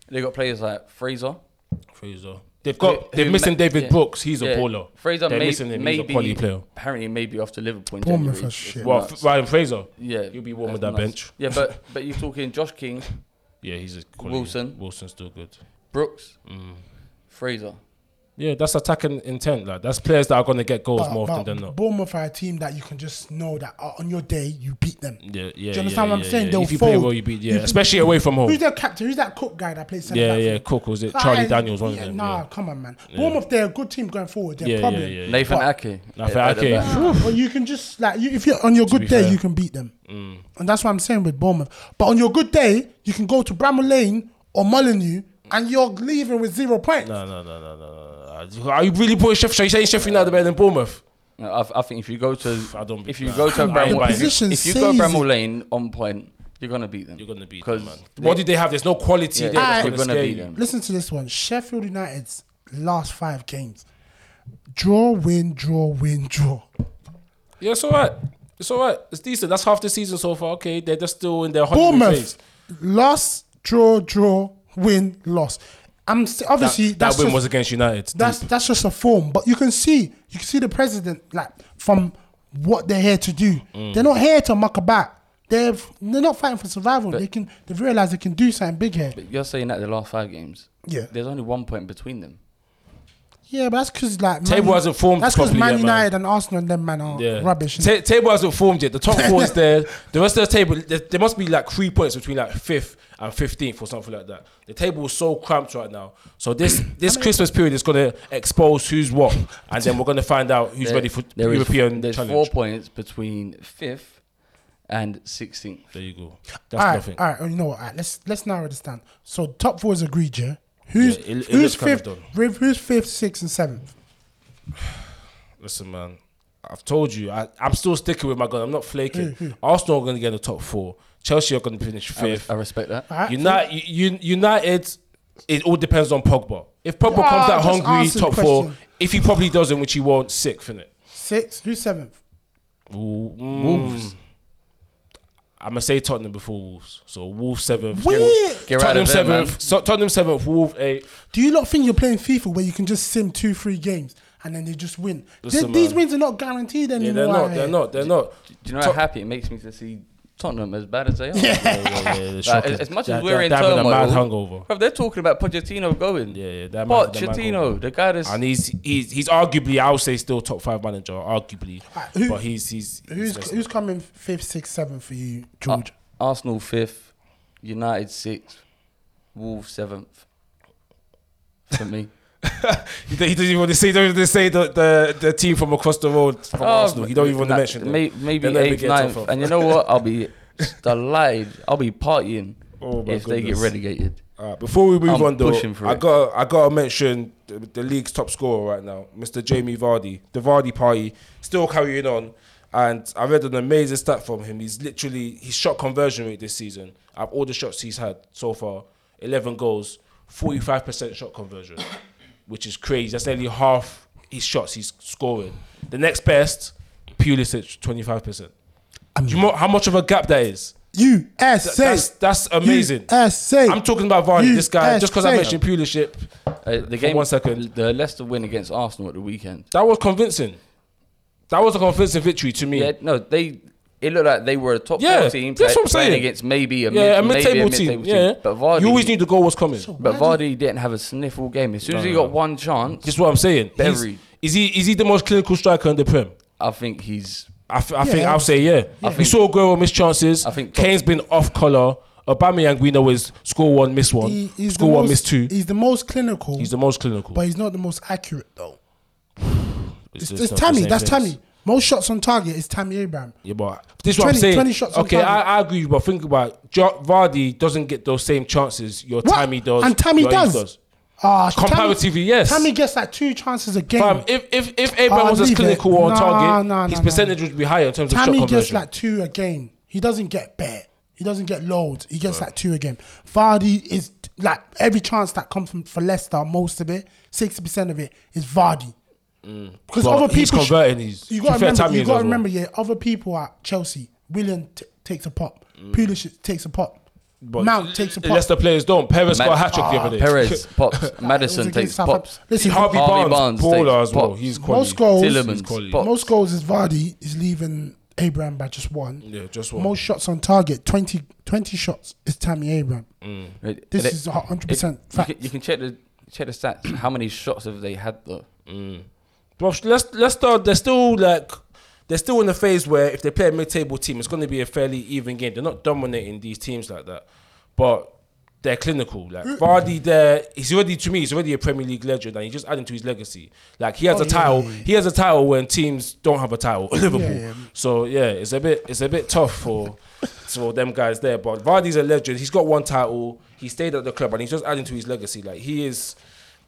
They got players like Fraser. Fraser. They've got. Who- they're who missing ma- David yeah. Brooks. He's a Yeah. baller. Fraser They're may, missing him. maybe He's a quality player. apparently maybe off to Liverpool. In Bournemouth January. are shit. Well, not- F- Ryan Fraser. yeah, you'll be warm with that nice. bench. Yeah, but but you're talking Josh King, Yeah, he's a quality. Wilson. Wilson's still good. Brooks, Mm. Fraser. Yeah, that's attacking intent. Like that's players that are going to get goals But, more often than not. Bournemouth are a team that you can just know that uh, on your day you beat them. Yeah, yeah. Do you understand yeah, what I'm yeah, saying? yeah. They'll If you play well, you beat. Yeah, You- especially away from home. Who's their captain? Who's that cook guy that plays centre Yeah, back for yeah. them? Cook was it? Ah, Charlie Daniels, one yeah, of them. Nah, Yeah. come on, man. Bournemouth, they're a good team going forward. Their Yeah, yeah, problem. yeah, yeah. Nathan Ake. Nathan at Ake. But you can just like you, if you're on your good day, fair. you can beat them, Mm. and that's what I'm saying with Bournemouth. But on your good day, you can go to Bramall Lane or Molineux, and you're leaving with zero points. No, no, no, no, no, no. Are you really putting Sheffield? Are you saying Sheffield United better than Bournemouth? No, I, I think if you go to I don't if you go to I Bramall, if. Position if you go says Bramall it. Lane on point, you're gonna beat them. You're gonna beat 'Cause them, man. What did they have? There's no quality Yeah, there. I- That's you're gonna gonna scare beat you. them. Listen to this one: Sheffield United's last five games, draw, win, draw, win, draw. Yeah, it's all right. It's all right. It's decent. That's half the season so far. Okay, they're just still in their honeymoon phase. Bournemouth, loss, draw, draw, win, loss. I'm s- obviously That, that's that win just, was against United. that's that's just a form, but you can see you can see the president like from what they're here to do. Mm. They're not here to muck about. They're they're not fighting for survival. they can they've realized they can do something big here. But you're saying that the last five games, Yeah, there's only one point between them. Yeah, but that's because like Table Man- hasn't formed That's because properly Man yet, man. United and Arsenal and them man are Yeah. rubbish. Ta- table hasn't formed yet. The top four is there. The rest of the table, there, there must be like three points between like fifth and fifteenth or something like that. The table is so cramped right now. So this this Christmas period is going to expose who's what, and then we're going to find out who's There- ready for there is- European There's challenge. four points between fifth and sixteenth. There you go. all That's right, nothing. all right. oh, You know what? All right, let's let's narrow this down. So top four is agreed, yeah. Who's Yeah, it- it who's looks kind of fifth? done. Who's who's fifth, sixth, and seventh? Listen, man. I've told you, I, I'm still sticking with my gun. I'm not flaking. Who, who? Arsenal are going to get in the top four. Chelsea are going to finish I, fifth. I respect that. All right, United, U- United, it all depends on Pogba. If Pogba Yeah, comes out just hungry, answer the top four. question. If he probably doesn't, which he won't, sixth, innit? Sixth. Who's seventh? Ooh, mm. I'm gonna say Tottenham before Wolves. So Wolves seventh. Wait. Get right Tottenham of there, man. seventh. So, Tottenham seventh. Wolves eighth. Do you not think you're playing FIFA where you can just sim two, three games and then they just win? Listen, these man. wins are not guaranteed Yeah, anymore. Eh? they're not. They're not. They're not. Do you know how happy it makes me to see Tottenham as bad as they are. Yeah, yeah, yeah, they're shocking. as- as much as They're- we're in they're having a mad turmoil- hangover. Bro, they're talking about Pochettino going. Yeah, yeah, they're mad- they're Pochettino, hangover. the guy that's And he's he's he's arguably I would say still top five manager, arguably. Alright, who- but he's he's, he's Who's just- who's coming fifth, sixth, seventh for you, uh, George? Arsenal fifth, United sixth, Wolves seventh. For me. he, doesn't even want to say. Don't even say the, the the team from across the road from Oh, Arsenal. He don't even want to mention them. may, Maybe They'll eighth, ninth. And you know what? I'll be delighted. I'll be partying Oh if they get relegated. Alright, before we move I'm on, though, I got I got to mention the, the league's top scorer right now, Mr. Jamie Vardy. The Vardy party still carrying on, and I read an amazing stat from him. He's literally his shot conversion rate this season. Out of all the shots he's had so far, eleven goals, forty five percent shot conversion, which is crazy. That's nearly half his shots he's scoring. The next best, Pulisic, twenty five percent. Do you know how much of a gap that is? USA. That's that's amazing. USA. I'm talking about Vardy. This guy, just because I mentioned Pulisic, Uh, the game, one second. the Leicester win against Arsenal at the weekend. that was convincing. That was a convincing victory to me. Yeah, no, they. It looked like they were a top Yeah, four team. that's play- what I'm playing saying. against maybe a, Yeah, a mid, maybe mid-table a team. Yeah, But Vardy, you always knew the goal was coming. but Vardy didn't have a sniffle game. As soon as No, he no. got one chance, This is what I'm saying. Buried. Is he is he the most clinical striker in the Prem? I think he's. I, f- I think Yeah. I'll say yeah. I we think- saw Aguero miss chances. I think Kane's been off color. Aubameyang we know is score one, miss one. He- he's score the one, most, miss two. He's the most clinical, He's the most clinical. but he's not the most accurate though. It's, just it's Tammy. That's things. Tammy. Most shots on target is Tammy Abraham. Yeah, but this is what I'm 20 saying. 20 shots on okay, I. I agree, but think about it. Vardy doesn't get those same chances your What? Tammy does. And Tammy Ace does. Ah, Tammy- yes. Tammy gets like two chances a game. Fam, if if if Abraham Ah, was as leave it. clinical on Nah, target, nah, his percentage would be higher in terms of shot conversion. Tammy gets like two a game. He doesn't get bet. He doesn't get loads. He gets like two a game. Vardy is like every chance that comes from for Leicester, most of it, sixty percent of it is Vardy. Because But other he's people, converting. He's you to got to fair, remember. Tammy You got to as well. remember. Yeah, other people at Chelsea, Willian t- takes a pop. Pulisic takes a pop. But Mount takes a the pop. Leicester players don't. Perez got a hat trick the other ah, day. Perez pops. It was Maddison against takes Southampton. pops. Listen, Harvey, Harvey Barnes, Barnes Paula takes as well. pops. He's quality. most goals, Tielemans quality. pops. most goals is Vardy is leaving Abraham by just one. Yeah, just one. Most shots on target, 20, 20 shots is Tammy Abraham. Mm. Right, This and is it- hundred it- percent you fact. can, you can check the check the stats. How many shots have they had though? Mm. But let's let's start. They're still like they're still in a phase where if they play a mid-table team, it's going to be a fairly even game. They're not dominating these teams like that, but they're clinical. Like mm. Vardy, there he's already to me, he's already a Premier League legend, and he's just adding to his legacy. Like he has Oh, a title. yeah, yeah. He has a title when teams don't have a title. Liverpool. yeah. So yeah, it's a bit it's a bit tough for for them guys there. But Vardy's a legend. He's got one title. He stayed at the club, and he's just adding to his legacy. Like he is.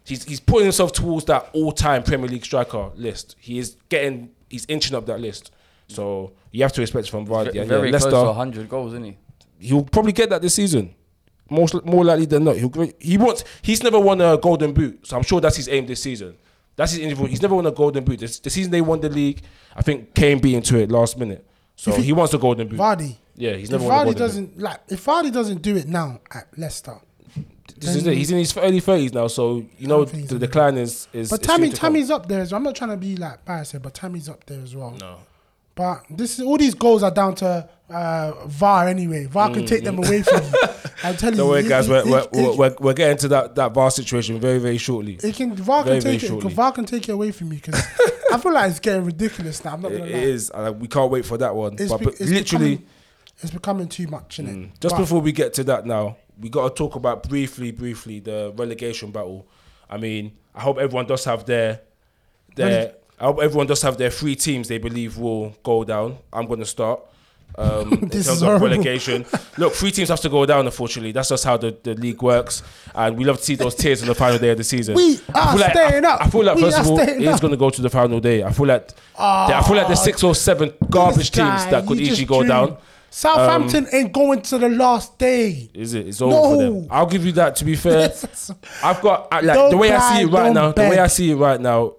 He's, he's putting himself towards that all-time Premier League striker list. He is getting, he's inching up that list. So you have to respect from Vardy. Ve- And Very yeah, close to Leicester, 100 goals, isn't he? he'll probably get that this season. Most more likely than not, he'll he wants. He's never won a golden boot, so I'm sure that's his aim this season. That's his individual. He's never won a golden boot. This, the season they won the league, I think Kane beat into it last minute. So he- he, wants a golden boot. Vardy. yeah, he's If never won a Vardy golden boot. doesn't like, if Vardy doesn't do it now at Leicester, This is it. He's in his early thirties now, so you know don't think he's the decline is is. but is Tammy, soon to come. Tammy's up there. as well. I'm not trying to be like biased here, but Tammy's up there as well. no. But this is all these goals are down to uh, VAR anyway. VAR can take them away from you. I'm telling Mm, Don't you. worry, it- guys. it- We're, it- we're, it- we're, we're getting to that that VAR situation very very shortly. It can VAR Very, can take it. shortly. VAR can take it away from me because I feel like it's getting ridiculous now. I'm not gonna it lie. is. Uh, we can't wait for that one. It's, but, be- but it's literally, becoming, it's becoming too much, isn't it? just before we get to that now, we got to talk about briefly, briefly the relegation battle. I mean, I hope everyone does have their their. I hope everyone does have their three teams they believe will go down. I'm going to start. Um, in This terms is of relegation, look, three teams have to go down. Unfortunately, that's just how the, the league works, and we love to see those tears on the final day of the season. We I are like, staying I, up. I feel like We first of all, it is going to go to the final day. I feel like I feel like the six or seven garbage This teams that could easily go dream. down. Southampton um, ain't going to the last day. Is it? It's over for them. I'll give you that. To be fair, I've got I- like Don't the way I see it right now. The way. I see it right now,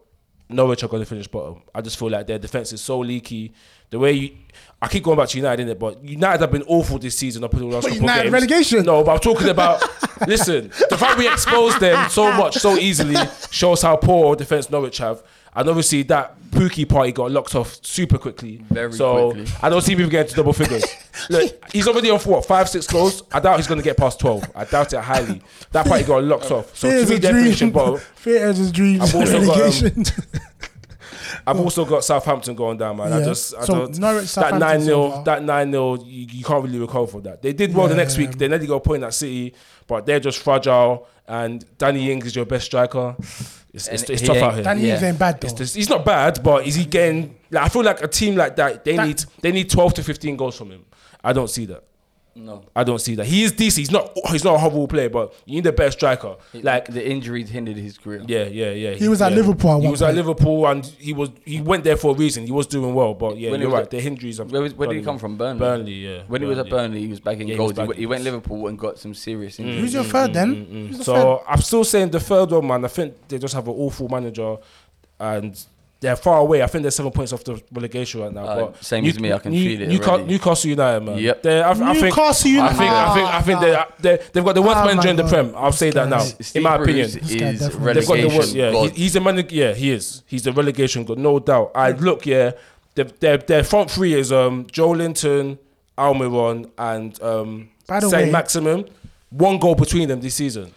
Norwich are going to finish bottom. I just feel like their defense is so leaky. The way you, I keep going back to United, innit? But United have been awful this season up until the last But couple United games. relegation. No, but I'm talking about. listen, the fact we exposed them so much so easily shows how poor defense Norwich have. And obviously that Pukki party got locked off super quickly. Very so quickly. I don't see people getting to double figures. Look, he's already on for what five, six goals. I doubt he's going to get past twelve. I doubt it highly. That party got locked off. So Fear to is me, a they're finishing dream. bottom. Fear is a dream. I've also got, um, I've also got Southampton going down, man. I Yeah. just I So, don't, Norwich, that nine so 0 that nine 0 you, you can't really recover from that. They did well the next Yeah. week. They nearly got a point at City, but they're just fragile. And Danny Ings is your best striker. It's, it's, it's tough out here. Danny Yeah. Ain't bad though. It's just, he's not bad, but is he getting? Like, I feel like a team like that they That- need they need twelve to fifteen goals from him. I don't see that. No. I don't see that. He is decent. He's not. He's not a horrible player, but you need a better striker. Like the injuries hindered his career. yeah, yeah, yeah. He was at yeah. Liverpool at He one was at. Liverpool, and he was he went there for a reason. He was doing well, but yeah, When you're right. at- the injuries. Where, was, where did he come from? Burnley. Burnley, yeah. When he was at Burnley, he was back in Yeah, he goals. He, back- went- he went Liverpool and got some serious mm, injuries. Who's your mm, third mm, then? Who's the third? So I'm still saying the third one, man. I think they just have an awful manager, and they're far away. I think they're seven points off the relegation right now. Uh, but same as me, I can feel it Newcastle, already. Newcastle United, man. Yep. They're- I, I think, Newcastle I think, I think, I think they're, they're, they've got the worst Oh manager in the Prem. I'll say that now. Steve in my Bruce opinion, is definitely- They've got the worst. Yeah, god. he, he's a manager. Yeah, he is. He's the relegation god, no doubt. I look, yeah, their their, their front three is um Joelinton, Almiron, and um By the Saint way- Maximin. One goal between them this season.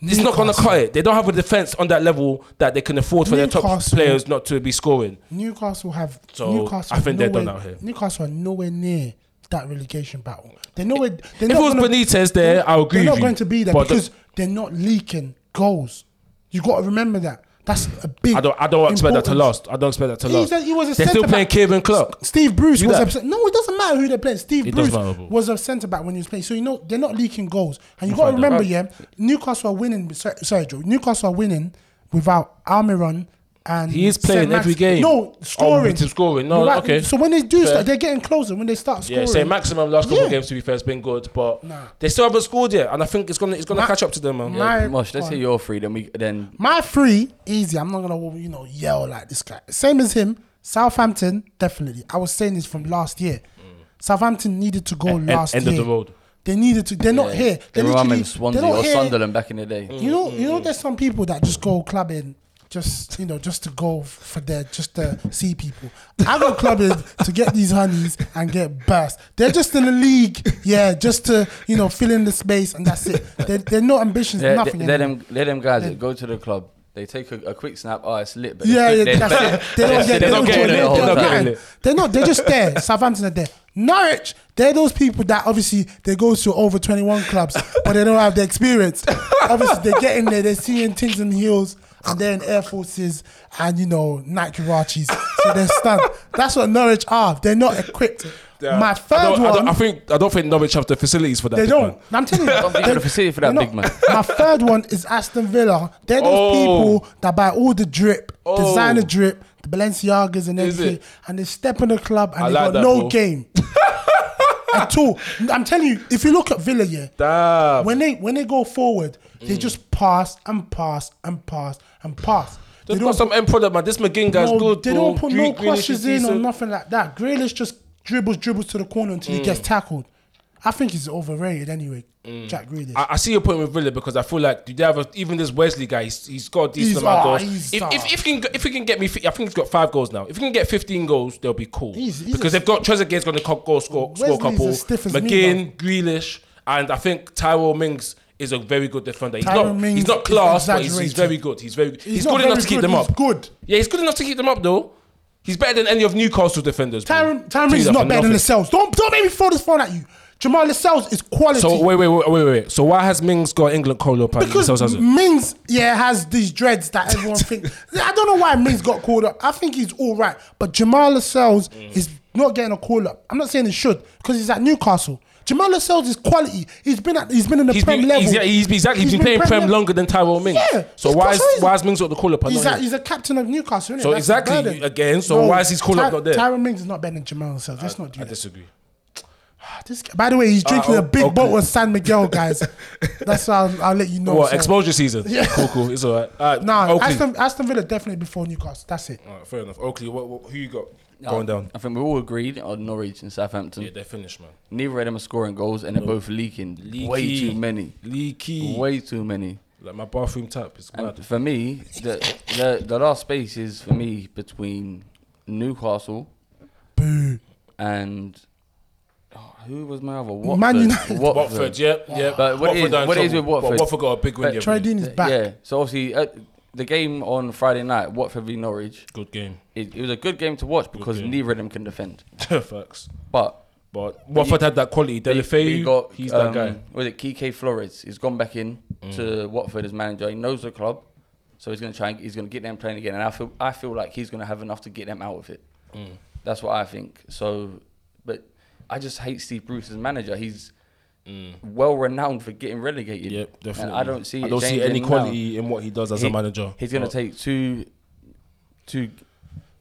It's not going to cut it. They don't have a defense on that level that they can afford for their top Newcastle- players not to be scoring. Newcastle have So, Newcastle. I think they're nowhere, done out here. Newcastle are nowhere near that relegation battle. They're nowhere. They're If not it was gonna- Benitez there, I'll agree They're not with you. going to be there But the- because they're not leaking goals. You got to remember that. That's a big. I don't. I don't expect that to importance. last. I don't expect that to He's last. a- he was a They're still centre playing Ciaran Clark. Steve Bruce Do was upset. No, it doesn't matter who they play. Steve It does Bruce matter, was a centre back when he was playing. So you know they're not leaking goals, and you got to find out. remember, yeah, Newcastle are winning. Sorry, sorry, Joe. Newcastle are winning without Almiron and He is playing every game. No, oh, scoring. Oh, scoring. No, Right, okay. So when they do Fair. start, they're getting closer. When they start scoring, Yeah, Saint-Maximin last couple of Yeah. games to be fair has been good, but Nah. they still haven't scored yet, and I think it's gonna it's gonna My- catch up to them, man. my- Mosh, let's hear your three. Then we then My three, easy. I'm not gonna you know yell like this guy. Same as him. Southampton, definitely. I was saying this from last year. Mm. Southampton needed to go End- last end year. of the road. They needed to. They're not here. They They're remind me literally. Swansea they're or here. Sunderland back in the day. You know, you know, mm-hmm. there's some people that just go clubbing, just you know, just to go for their, just to see people. I go clubbing to get these honeys and get burst. They're just in the league, yeah, just to you know fill in the space and that's it. They're, they're no ambitions, They're, nothing. they're, them, they're them guys that go to the club. They take a, a quick snap. Oh, it's lit. But Yeah, they, yeah, they, that's it. They don't get, they're not getting it, they're they're not getting getting it. They're not. They're just there. Southampton are there. Norwich, they're those people that obviously they go to over twenty one clubs, but they don't have the experience. obviously, they get in there. They're seeing things in heels. And they're in Air Forces and you know Nike Rachis, so they're stunned. That's what Norwich are. They're not equipped. Yeah. My I third don't, I, one, don't, I think I don't think Norwich have the facilities for that. they don't. man. I'm telling you, don't think they- they've got a facility for that big man. My third one is Aston Villa. They're those Oh. people that buy all the drip, Oh. designer drip, the Balenciagas and everything, and they step in the club and I they like got that, no bro. game at all. I'm telling you, if you look at Villa, yeah, Damn. when they when they go forward, they Mm. just pass and pass and pass and pass. They They've got some end product, man. This McGinn guy's no, good. They bro. don't put no crosses in or decent. nothing like that. Grealish just dribbles, dribbles to the corner until Mm. he gets tackled. I think he's overrated anyway. Jack Grealish. I, I see your point with Villa because I feel like they have a, even this Wesley guy. He's, he's got a decent He's- amount ah, of goals. he's, If, ah. if, if he can if he can get me, fi- I think he's got five goals now. If he can get fifteen goals, they'll be cool. He's- he's because a- they've got Trezeguet's going to go score score a Wesley's couple. as stiff as me, McGinn, Grealish, and I think Tyrell Mings is a very good defender. He's not Mings he's not class, but he's, he's very good. He's very he's, not good enough to keep good, them he's up. Good. Yeah, he's good enough to keep them up though. He's better than any of Newcastle defenders. Tyrone, Tyrone is not better than. Lascelles. Don't don't make me throw this phone at you. Jamal Lascelles is quality. So wait, wait, wait, wait, wait. So why has Mings got England call up because? Mings, yeah, has these dreads that everyone thinks. I don't know why Mings got called up. I think he's all right, but Jamal Lascelles Mm. is not getting a call up. I'm not saying he should because he's at Newcastle. Jamal Lascelles is quality. He's been at. He's been in the He's Prem been, level. he's, he's, exactly, he's He's been playing Prem Prem longer than Tyrell Mings. Yeah, So why is, why is Mings got the call up? He's a, he's a captain of Newcastle. Isn't So exactly, again, so why is his call up not there? Tyrone Mings is not better than Jamal Lascelles. Let's not do I that. disagree. This guy- by the way, he's uh, drinking oh, a big okay. bottle of San Miguel, guys. That's how I'll, I'll let you know. What so- exposure season? Yeah. Cool, cool. It's alright. Alright, Nah, Oakley. Aston, Aston Villa definitely before Newcastle. That's it. Alright, fair enough. Oakley, what, what, who you got going down? I think we're all agreed on Norwich and Southampton. Yeah, they're finished, man. Neither of them are scoring goals, and they're both leaking. Way too many. Leaky. Way too many. Like my bathroom tap is mad. For me, the, the the last space is for me between Newcastle Boo. and oh, who was my other Watford. Man United. Watford, yeah, yeah. But what is- are in what is trouble. with Watford? But Watford got a big win. But yeah, is back. Yeah. So obviously, uh, the game on Friday night, Watford v Norwich, Good game. it, it was a good game to watch because game. neither of them can defend. Facts. But But Watford had that quality. we- we Deulofeu, got, he's um, that guy. Mm. Was it Quique Flores? He's gone back in to Watford as manager. He knows the club, so he's going to try. And, he's going to get them playing again. And I feel I feel like he's going to have enough to get them out of it. Mm. That's what I think. So, but I just hate Steve Bruce as manager. He's well renowned for getting relegated. Mm. Yep, definitely. And I don't see. I it don't see changing any now. quality in what he does as a manager. He's going to But- take two, two.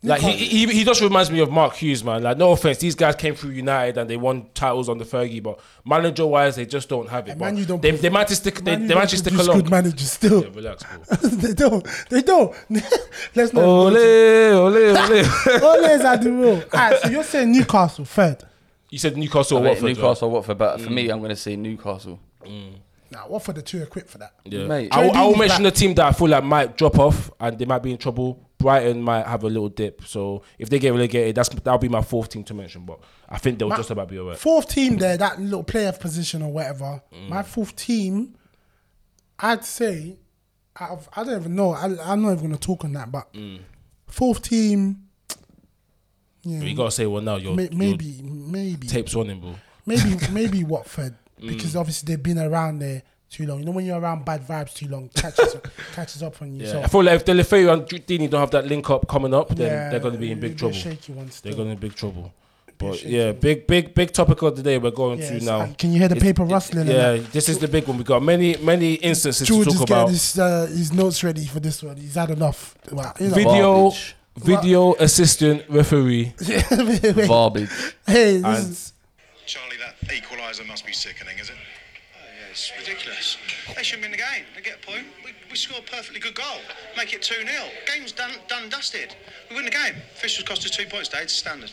Like he, he, he just reminds me of Mark Hughes, man. Like no offense, these guys came through United and they won titles on the Fergie, but manager wise, they just don't have it. And Man U don't they, they managed to stick. They, they don't stick along. good managers still. Yeah, relax, bro. they don't. They don't. Let's not. ole, ole, ole. Always at the rule. Alright, so you're saying Newcastle third. You said Newcastle, or Wait, Watford. right? Newcastle, Watford, but Mm. for me, I'm going to say Newcastle. Now, what for the two equipped for that? Yeah. Mate. I, will- I will Troy mention Deeney's the team that I feel like might drop off and they might be in trouble. Brighton might have a little dip. So if they get relegated, that's that'll be my fourth team to mention. But I think they'll Ma- just about be alright. Fourth team there, that little player position or whatever. Mm. My fourth team, I'd say, out of, I don't even know. I, I'm not even going to talk on that, but Mm. fourth team, yeah, You gotta say one now. Your, may, your maybe, maybe, tapes on him, bro. maybe, maybe Watford Mm. because obviously they've been around there too long. You know when you're around bad vibes too long, catches catches up on you. Yeah. So I feel like if Deulofeu and Deeney don't have that link up coming up, then yeah, they're gonna be in big a trouble. Shaky one They're gonna be in big trouble. But yeah, big, big, big topic of the day we're going Yes, to now. Can you hear the It's- paper it- rustling? and Yeah, that? this is the big one. We got many, many instances George to talk getting about. his, uh, his notes ready for this one. He's had enough. Well, you know. Video, Garbage. Video assistant referee, Wait, Garbage. hey, this and is, Charlie, that equaliser must be sickening, is it? Oh, yeah, it's ridiculous. They shouldn't be in the game. They get a point. We, we score a perfectly good goal. Make it 2 0. Game's done, done, dusted. We win the game. Officials cost us two points today. It's standard.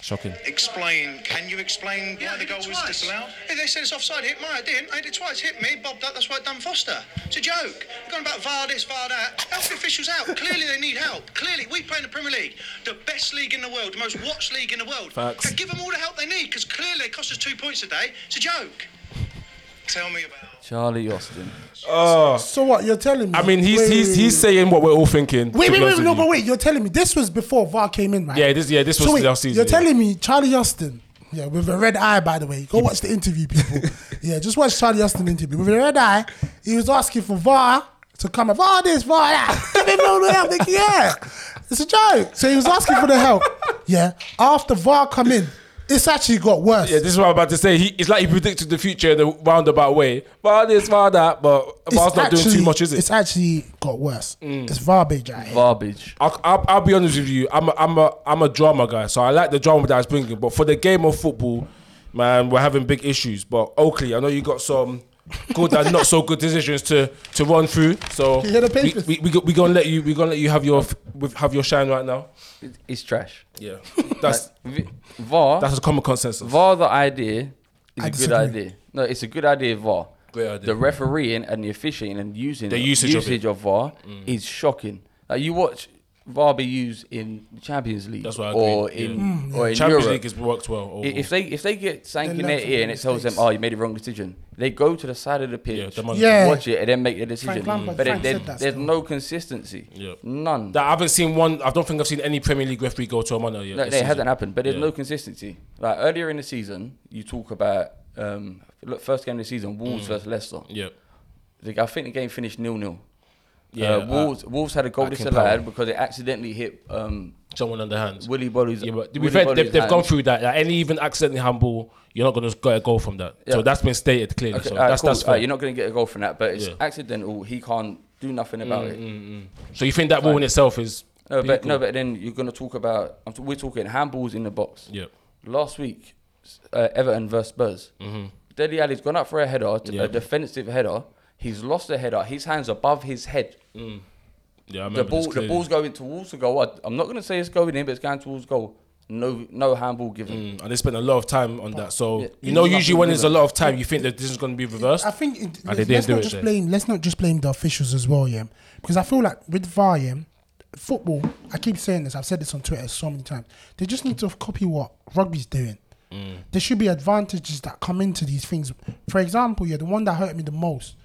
Shocking. Explain. Can you explain why the goal was disallowed? Hey, they said it's offside. Hit me. I didn't. I hit it twice. Hit me. Bob. up. That's why it done Foster. It's a joke. We're going about VAR this, VAR that. Help the officials out. Clearly, they need help. Clearly, we play in the Premier League, the best league in the world, the most watched league in the world. Facts. Give them all the help they need because clearly it cost us two points a day. It's a joke. Tell me about. Charlie Austin. Oh, so what you're telling me? I mean, he's Wait, he's wait, he's saying what we're all thinking. Wait, to wait, be wait, honest no, with but you. wait, you're telling me this was before VAR came in, right? Yeah, this yeah this was So wait, last season. you're yeah. telling me Charlie Austin, yeah, with a red eye, by the way. Go watch the interview, people. yeah, just watch Charlie Austin interview. With a red eye, he was asking for VAR to come up. VAR oh, this, VAR that. Give him all the help. Like, yeah, it's a joke. So he was asking for the help. Yeah, after VAR come in, it's actually got worse. Yeah, this is what I'm about to say. He, it's like he predicted the future in a roundabout way. But this, but that, but It's VAR's not doing too much, is it? It's actually got worse. Mm. It's garbage. I Garbage. I'll, I'll, I'll be honest with you. I'm a, I'm a I'm a drama guy, so I like the drama that it's bringing. But for the game of football, man, we're having big issues. But Oakley, I know you got some good and not so good decisions to to run through. So You hear the we, papers? we, we, go- we gonna let you we gonna let you have your f- with- have your shine right now. It- It's trash. Yeah, that's V- VAR. that's a common consensus. VAR, the idea is I a good disagree. idea. No, it's a good idea. VAR. Great idea. The refereeing and the officiating and using The usage of it. Mm. of VAR is shocking. Like you watch VAR be used in the Champions League That's what I or agree, in yeah. or in Champions Europe. League has worked well. I- If they if they get something in learn their from ear and it tells them, mistakes. oh, you made the wrong decision, they go to the side of the pitch, Yeah, the money. Yeah. watch it, and then make the decision. Lampard- but Frank there- said that there's still. no consistency. Yeah. None. that I haven't seen one. I don't think I've seen any Premier League referee go to a monitor yet. No, this it season. hasn't happened, but there's Yeah. no consistency. Like earlier in the season, you talk about um, look, first game of the season, Wolves Mm. versus Leicester. Yeah, The- I think the game finished nil nil. Yeah. uh, Wolves Wolves had a goal disallowed because it accidentally hit um, someone on the hands. Willy Boly's. Yeah, but to be fair, they've, they've gone through that. Like, any even accidentally handball, you're not going to get a goal from that. So that's been stated clearly. Okay, so that's cool. that's fair. You're not going to get a goal from that, but it's Yeah. Mm, accidental. He can't do nothing about it. so you think that rule in itself is No, but no, but then you're going to talk about. T- we're talking handballs in the box. yeah, Last week, uh, Everton versus Spurs. Dele Alli's gone up for a header, Mm-hmm. Yeah. a defensive header. He's lost the header. His hands above his head. yeah. I The ball, the ball's going towards the goal. I, I'm not going to say it's going in, but it's going towards goal. no no handball given. Mm, and they spent a lot of time on that. So Yeah, you know, usually when there's a lot of time, you think that this is going to be reversed. I think it, And they let's, didn't let's do not it just then. blame. Let's not just blame the officials as well, yeah. Because I feel like with VAR, yeah, football. I keep saying this. I've said this on Twitter so many times. They just need to copy what rugby's doing. Mm. There should be advantages that come into these things. For example, yeah, the one that hurt me the most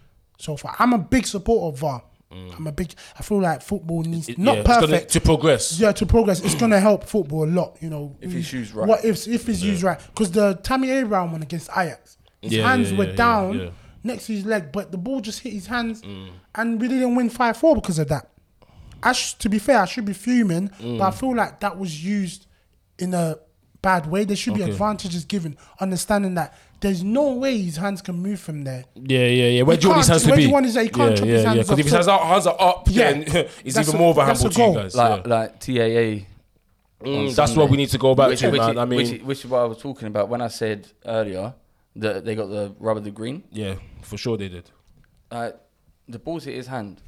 so far. I'm a big supporter of VAR. I'm a big. I feel like football needs Mm. It- not yeah, it's gonna- perfect to progress. Yeah, to progress, it's gonna help football a lot. You know, If it's used right. What if if it's used right? Because the Tammy Abraham one against Ajax, his Yeah, hands yeah, were yeah, yeah, down yeah. next to his leg, but the ball just hit his hands, and we didn't win five four because of that. I sh- to be fair, I should be fuming, but I feel like that was used in a bad way. There should be Okay. advantages given, understanding that there's no way his hands can move from there. Yeah, yeah, yeah. Where He do you want his hands to where be? do you want his- he can't yeah, chop yeah, his hands yeah. Because if off, his hands are, hands are up, Yeah, then it's that's even a- more of a that's handball a to you guys. Like yeah. like TAA. Mm, that's what we need to go back which, to, which, man. I mean, which, which is what I was talking about when I said earlier that they got the rubber the green. yeah, for sure they did. Uh, the ball's hit his hand,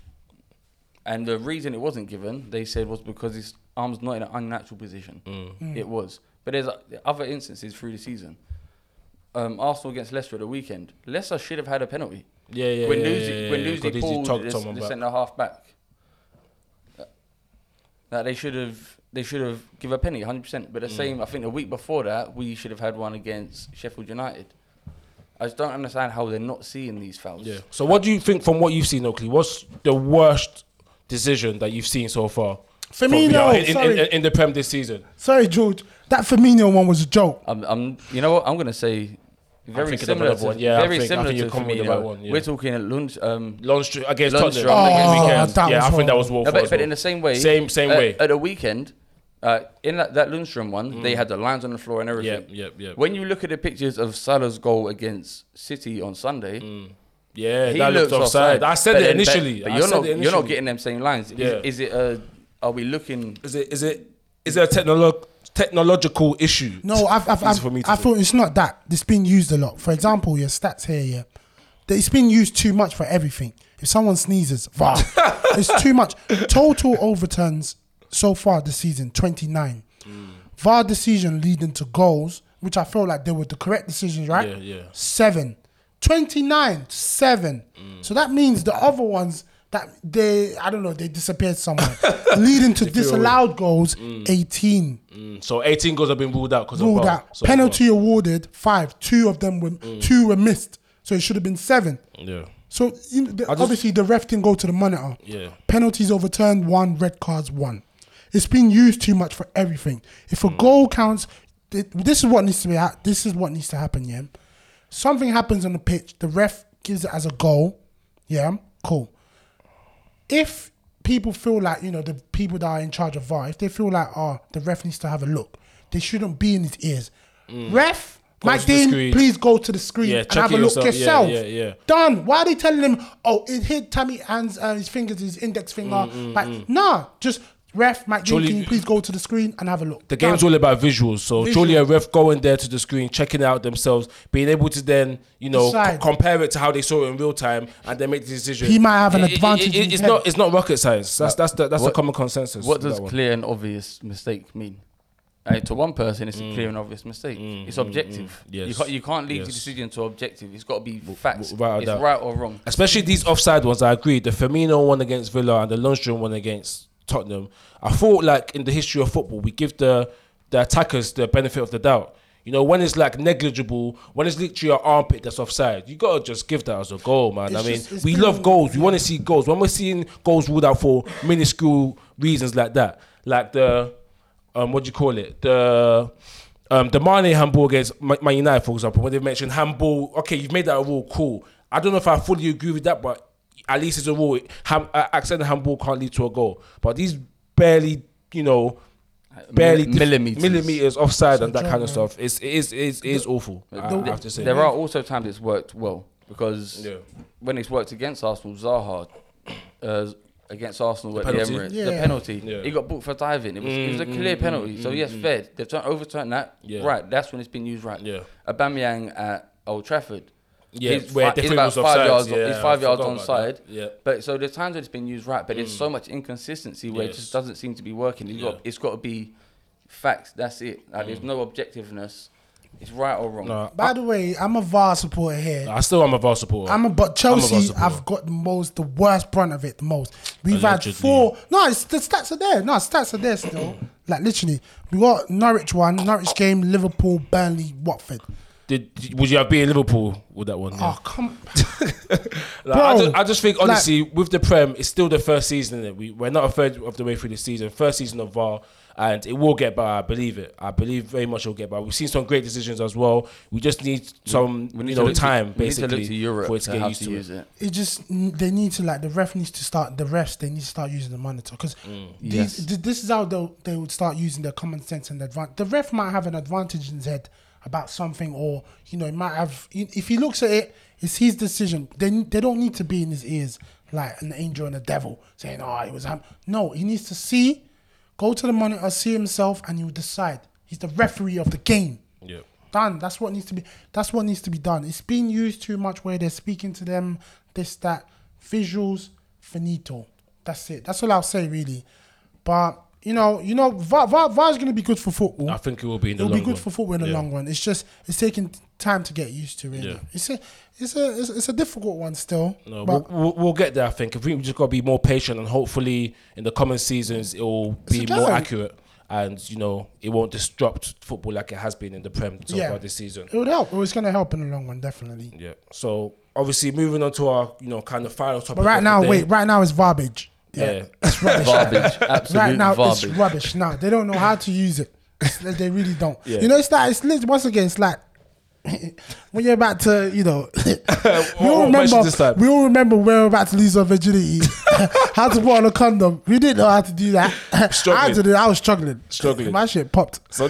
and the reason it wasn't given, they said, was because his arm's not in an unnatural position. Mm. It was, but there's uh, other instances through the season. Um, Arsenal against Leicester at the weekend. Leicester should have had a penalty. Yeah, yeah, when yeah, Newsy, yeah, when yeah, Newsy because pulled tugged the, someone the back. centre half back. That they should have they should have give a penny 100 percent but the Mm. same I think the week before that we should have had one against Sheffield United I just don't understand how they're not seeing these fouls Yeah. So what do you think from what you've seen, Oakley? What's the worst decision that you've seen so far? from Firmino, VAR in, in, in, in the Prem this season. Sorry, George, that Firmino one was a joke. I'm, I'm you know what I'm gonna say very thinking of similar another to one. Yeah, I very think- I similar think you're to coming with the Firmino. right one, yeah. we're talking at lunch um Lundstram against Lundstram Tottenham. against- this Oh, weekend. that yeah, I was think that was horrible. woeful. No, but, but well. in the same way, Same same uh, way. At the weekend, uh, in that, that Lundstram one, they had the lines on the floor and everything. Yep, yep, yep. When you look at the pictures of Salah's goal against City on Sunday, yeah, he that looks looked offside. I said But it then- but- initially. but I you're said not it you're not getting them same lines. Is- Yeah. Is, it? Uh, are we looking? Is it is it is it a technolo- technological issue? No, I've, I've, I've, for me to I thought it's not that. It's been used a lot. For example, your stats here, yeah, it's been used too much for everything. If someone sneezes, VAR. it's too much. Total overturns so far this season, 29. Mm. VAR decision leading to goals, which I felt like they were the correct decisions, right? Yeah, yeah. Seven. 29, seven. Mm. So that means the other ones that they, I don't know, they disappeared somewhere. leading to disallowed goals, mm. 18 Mm, So 18 goals have been ruled out because ruled of out. so Penalty awarded five. Two of them were mm. two were missed, so it should have been seven. Yeah. So you know, the, just- obviously the ref didn't go to the monitor. Yeah. Penalties overturned one, red cards one. It's been used too much for everything. If a mm. goal counts, th- this is what needs to be. Ha- this is what needs to happen. Yeah, something happens on the pitch. The ref gives it as a goal. Yeah, cool. If people feel like you know the people that are in charge of VAR, if they feel like oh the ref needs to have a look, they shouldn't be in his ears. Ref, Mm. Go Mike to the Dean, please go to the screen Yeah, and have a look yourself. Yourself. yeah, yeah. Done. Why are they telling him? Oh, it hit Tammy hands, uh, his fingers, his index finger. like, nah, just ref, Mike Dean, Surely- can you please go to the screen and have a look. The game's all about visuals, so Visual. surely a ref going there to the screen, checking it out themselves, being able to then, you know, Decide. co- compare it to how they saw it in real time, and then make the decision. He might have an It- it- advantage it- in his it's head. not. It's not rocket science. That's that's the, that's What- a common consensus. What that does one. clear and obvious mistake mean? Uh, to one person, it's a clear and obvious mistake. it's objective. You Mm. Yes. can't you can't leave the Yes. decision to objective. It's got to be facts. w- without a it's doubt. right or wrong. Especially these offside ones, I agree. The Firmino one against Villa and the Lundstram one against Tottenham. I thought like in the history of football, we give the the attackers the benefit of the doubt. You know, when it's like negligible, when it's literally your armpit that's offside, you gotta just give that as a goal, man. It's I mean, just- we been- love goals. We want to see goals. When we're seeing goals ruled out for minuscule reasons like that, like the um, what do you call it? The um, the Mane handball against Man United, for example, when they mentioned handball. Okay, you've made that a rule. Cool. I don't know if I fully agree with that, but at least it's a rule. Ham, uh, accidental handball can't lead to a goal. But these barely, you know, uh, barely dif- millimeters. millimeters offside and that kind of stuff. It's it is it is, it is awful. I, I have to say. There are also times it's worked well because Yeah. when it's worked against Arsenal, Zaha uh, against Arsenal at the penalty? Emirates, the penalty, Yeah. he got booked for diving. It was, it was a mm, clear mm, penalty. Mm, so yes, fair. They've turned, overturned that. Yeah. Right, that's when it's been used right. Yeah. Aubameyang at Old Trafford. Yeah, he's, where he's about was five offside. yards. Yeah, he's five yards forgot on side. that. Yeah. But so there's times when it's been used right, but there's so mm. much inconsistency where it just doesn't seem to be working. It's Yeah. got it's got to be facts. That's it. Like, there's mm. no objectiveness. It's right or wrong. No, By the way, I'm a VAR supporter here. I still am a VAR supporter. I'm a but I'm a VAR Chelsea. supporter. I've got the most, the worst brunt of it. The most. We've Allegedly. had four. No, it's, the stats are there. No, stats are there still. like literally, we got Norwich one, Norwich game, Liverpool, Burnley, Watford. Did would you have been in Liverpool with that one? Oh, yeah. Oh come. Like, I, just, I just think like- honestly, with the Prem, it's still the first season. That we we're not a third of the way through the season. First season of VAR, and it will get better. I believe it. I believe very much it'll get better. We've seen some great decisions as well. We just need some We need you know look to- time need to basically look to Europe for it to to get used to to use it. it. It just they need to like the ref needs to start the refs they need to start using the monitor because mm. Yes. this is how they they would start using their common sense and advantage. The ref might have an advantage in his head about something, or you know, he might have. If he looks at it, it's his decision. They they don't need to be in his ears like an angel and a devil saying, ah, "Oh, it was him." No, he needs to see, go to the monitor, see himself, and he will decide. He's the referee of the game Yeah. done. That's what needs to be. That's what needs to be done. It's being used too much where they're speaking to them. This that visuals finito. That's it. That's all I'll say really. But you know, you know, VAR, VAR, is going to be good for football. I think it will be It'll be good run. for football in the Yeah. long run. It's just it's taking time to get used to. Really, Yeah. it's a it's a it's, it's a difficult one still. No, but we'll, we'll, we'll get there. I think. I think we just got to be more patient, and hopefully, in the coming seasons, it will be It's more accurate, and you know, it won't disrupt football like it has been in the Prem so Yeah. far this season. it would help. It was going to help in the long run, definitely. Yeah. So obviously, moving on to our you know kind of final topic. But right now, wait, right now it's garbage. Yeah. it's rubbish. Garbage. Absolute right now garbage. it's rubbish. Now they don't know how to use it. They really don't. Yeah. You know, it's like it's once again, it's like when you're about to, you know, we all remember. this? We all remember when we we're about to lose our virginity. how to put on a condom. We didn't know how to do that. I had Struggling. to do. I was struggling. Struggling. My shit popped. So,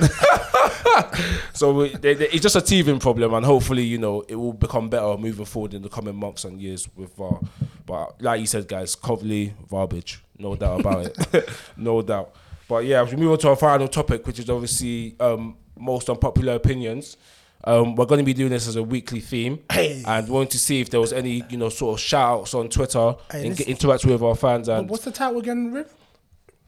so we, they, they, it's just a teething problem, and hopefully, you know, it will become better moving forward in the coming months and years with VAR. But like you said, guys, Covley, garbage, no doubt about it, no doubt. But yeah, we move on to our final topic, which is obviously um, most unpopular opinions. Um, we're going to be doing this as a weekly theme, Hey. and wanting to see if there was any, you know, sort of shout outs on Twitter Hey, and get interact with our fans. And What's the title again, Riv?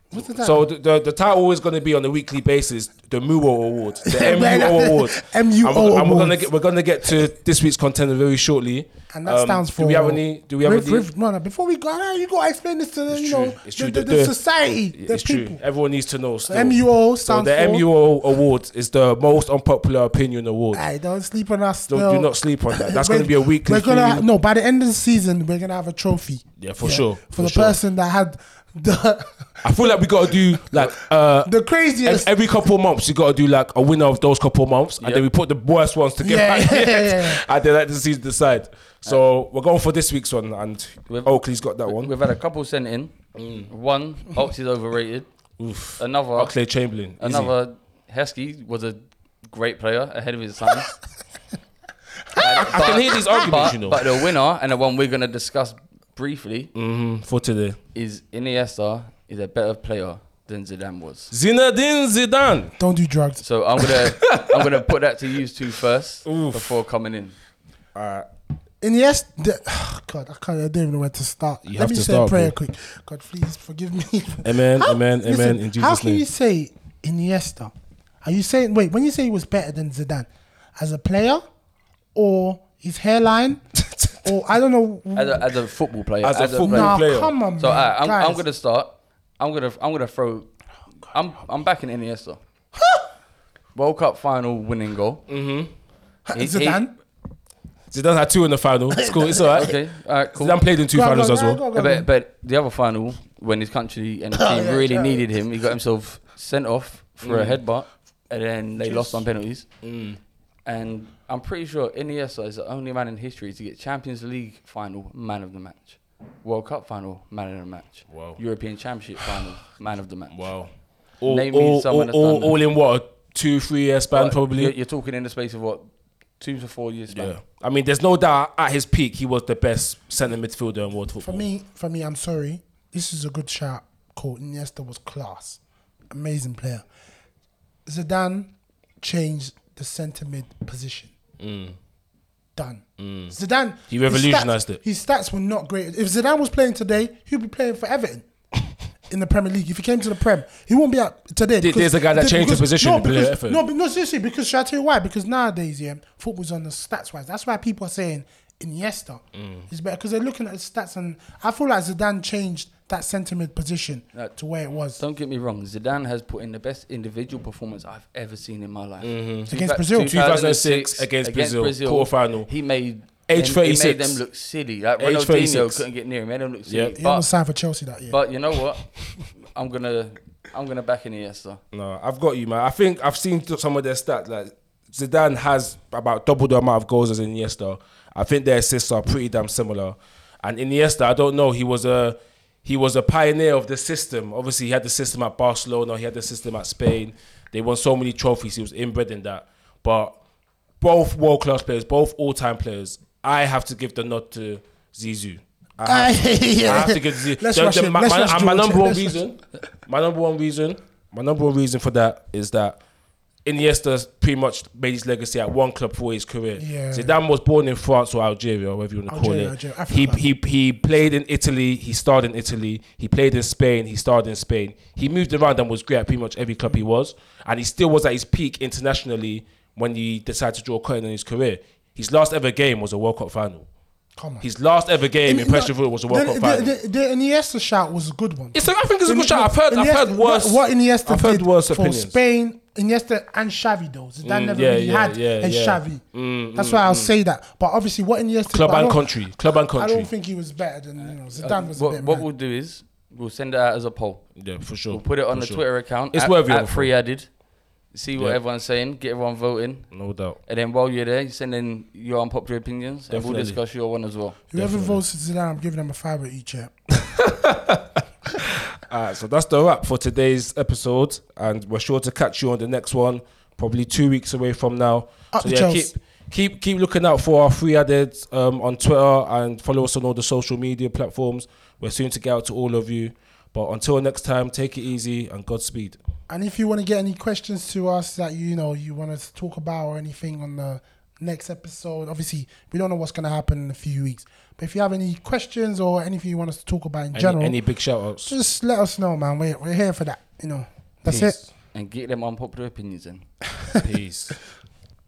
What's the title? so the, the the title is going to be on a weekly basis, the MUO Awards, the MUO Award, MUO and we're, and we're gonna get we're gonna get to this week's content very shortly. And that Um, stands for. Do we have any? Do we have Riv, any? No, no. Before we go, no, you gotta explain this to the, It's you true, know, it's the, true. the, The- the society, the It's people. true. Everyone needs to know. Still. MUO So stands the for. MUO Awards is the most unpopular opinion award. Hey, don't sleep on us. Don't still. do not sleep on that. That's going to be a weekly. We're gonna no. By the end of the season, we're gonna have a trophy. Yeah, for sure, For, for the sure. person that had the I feel like we got to do like uh, the ev- craziest. every couple of months. You got to do like a winner of those couple of months, and then we put the worst ones together. Yeah, at the yeah, end, yeah, yeah. and then let the season decide. So we're going for this week's one, and We've- Oakley's got that one. We've had a couple sent in. One, Ox is overrated. Oof. Another, Oxlade Chamberlain. Easy. another, Heskey was a great player ahead of his time. I can hear these arguments, but, you know. but the winner and the one we're going to discuss briefly Mhm, for today. is Iniesta is a better player than Zidane was. Zinedine Zidane. don't do drugs. So I'm gonna I'm gonna put that to use two first Oof. before coming in. And yes, the, God, I can't. I don't even know where to start. You Let have me to say start, a prayer bro. quick. God, please forgive me. Amen, amen, listen, amen. In Jesus' how can name. you say Iniesta? Are you saying wait? When you say he was better than Zidane, as a player, or his hairline, or I don't know. As a, as a football player, As a football no, player. come on, So man. alright, I'm, I'm gonna start. I'm gonna I'm gonna throw. I'm I'm backing Iniesta. World Cup final winning goal. Mm-hmm. Zidane. Zidane had two in the final. It's cool. It's all right. Okay, all right, cool. Zidane played in two Go finals go as go well. go on, go. But, but the other final, when his country and the Oh, team yeah, really yeah. needed him, he got himself sent off for a mm. headbutt, and then they lost on penalties. Mm. And I'm pretty sure Iniesta is the only man in history to get Champions League final man of the match, World Cup final man of the match, Wow. European Championship final man of the match. Wow. All, Name all, someone all, all, all in what? A two, three year span, But probably? You're, you're talking in the space of what, two to four years. span. Yeah. I mean, there's no doubt at his peak, he was the best centre midfielder in world football. For me, for me, I'm sorry. This is a good shout. Called Iniesta was class, amazing player. Zidane changed the centre mid position. Done. Zidane. He his revolutionised stats- it. His stats were not great. If Zidane was playing today, he'd be playing for Everton. in the Premier League. If he came to the Prem, he won't be at today. There- there's a guy that because- changed the position No, because, Effort. no, but no, seriously, because shall I tell you why? Because nowadays, yeah, football's on the stats wise. That's why people are saying Iniesta Mm. is better because they're looking at the stats, and I feel like Zidane changed that sentiment position Uh, to where it was. Don't get me wrong. Zidane has put in the best individual performance I've ever seen in my life. Mm-hmm. Against Brazil. 2006 against Brazil, quarterfinal. He made Age them, he 36. made them look silly. Like Age Ronaldinho 36. couldn't get near him. Made them look silly. Yeah. He But, almost signed for Chelsea that year. but you know what? I'm gonna I'm gonna back Iniesta. No, I've got you, man. I think I've seen some of their stats. Like Zidane has about double the amount of goals as Iniesta. I think their assists are pretty damn similar. And Iniesta, I don't know. He was a he was a pioneer of the system. Obviously, he had the system at Barcelona. He had the system at Spain. They won so many trophies. He was inbred in that. But both world class players, both all time players. I have to give the nod to Zizou. I have, to, yeah. I have to give Zizou. Let's The- rush the- it. my, Let's my- rush my number one Let's reason, my number one reason, my number one reason for that is that Iniesta pretty much made his legacy at one club for his career. Yeah. Zidane was born in France or Algeria, whatever you want to call it. Algeria, he, he he played in Italy. He starred in Italy. He played in Spain. He starred in Spain. He moved around and was great at pretty much every club he was, and he still was at his peak internationally when he decided to draw a curtain on his career. His last ever game was a World Cup final. Come on. His last ever game in No, Preston was a World the, Cup final. The, the, the Iniesta shout was a good one. It's a, I think it's a good shot. I've heard, I've heard worse. What, what Iniesta I've heard did worse for opinions. Spain, Iniesta and Xavi though. Zidane mm, never yeah, really yeah, had yeah, a yeah. Xavi. Mm, That's mm, why I'll mm. say that. But obviously, what Iniesta Club and country. Club and country. I don't think he was better than you know uh, Zidane was a What, bit. what we'll do is we'll send it out as a poll. Yeah, for sure. We'll put it on for the sure. Twitter account. It's at, worthy of at free added. See what Yeah. everyone's saying. Get everyone voting. No doubt. And then while you're there, you send in your unpopular opinions, and we'll discuss your one as well. Whoever votes for Zidane, I'm giving them a fiver each. Yeah. All right, so that's the wrap for today's episode, and we're sure to catch you on the next one, probably two weeks away from now. Up so the yeah, Chelsea. keep keep keep looking out for our free added um, on Twitter and follow us on all the social media platforms. We're soon to get out to all of you. But until next time, take it easy and Godspeed. And if you want to get any questions to us that you know you want us to talk about or anything on the next episode, obviously we don't know what's going to happen in a few weeks. But if you have any questions or anything you want us to talk about in Any, general, any big shout outs? just let us know, man. We're, we're here for that. You know, that's Peace. it. And get them unpopular opinions in. Peace.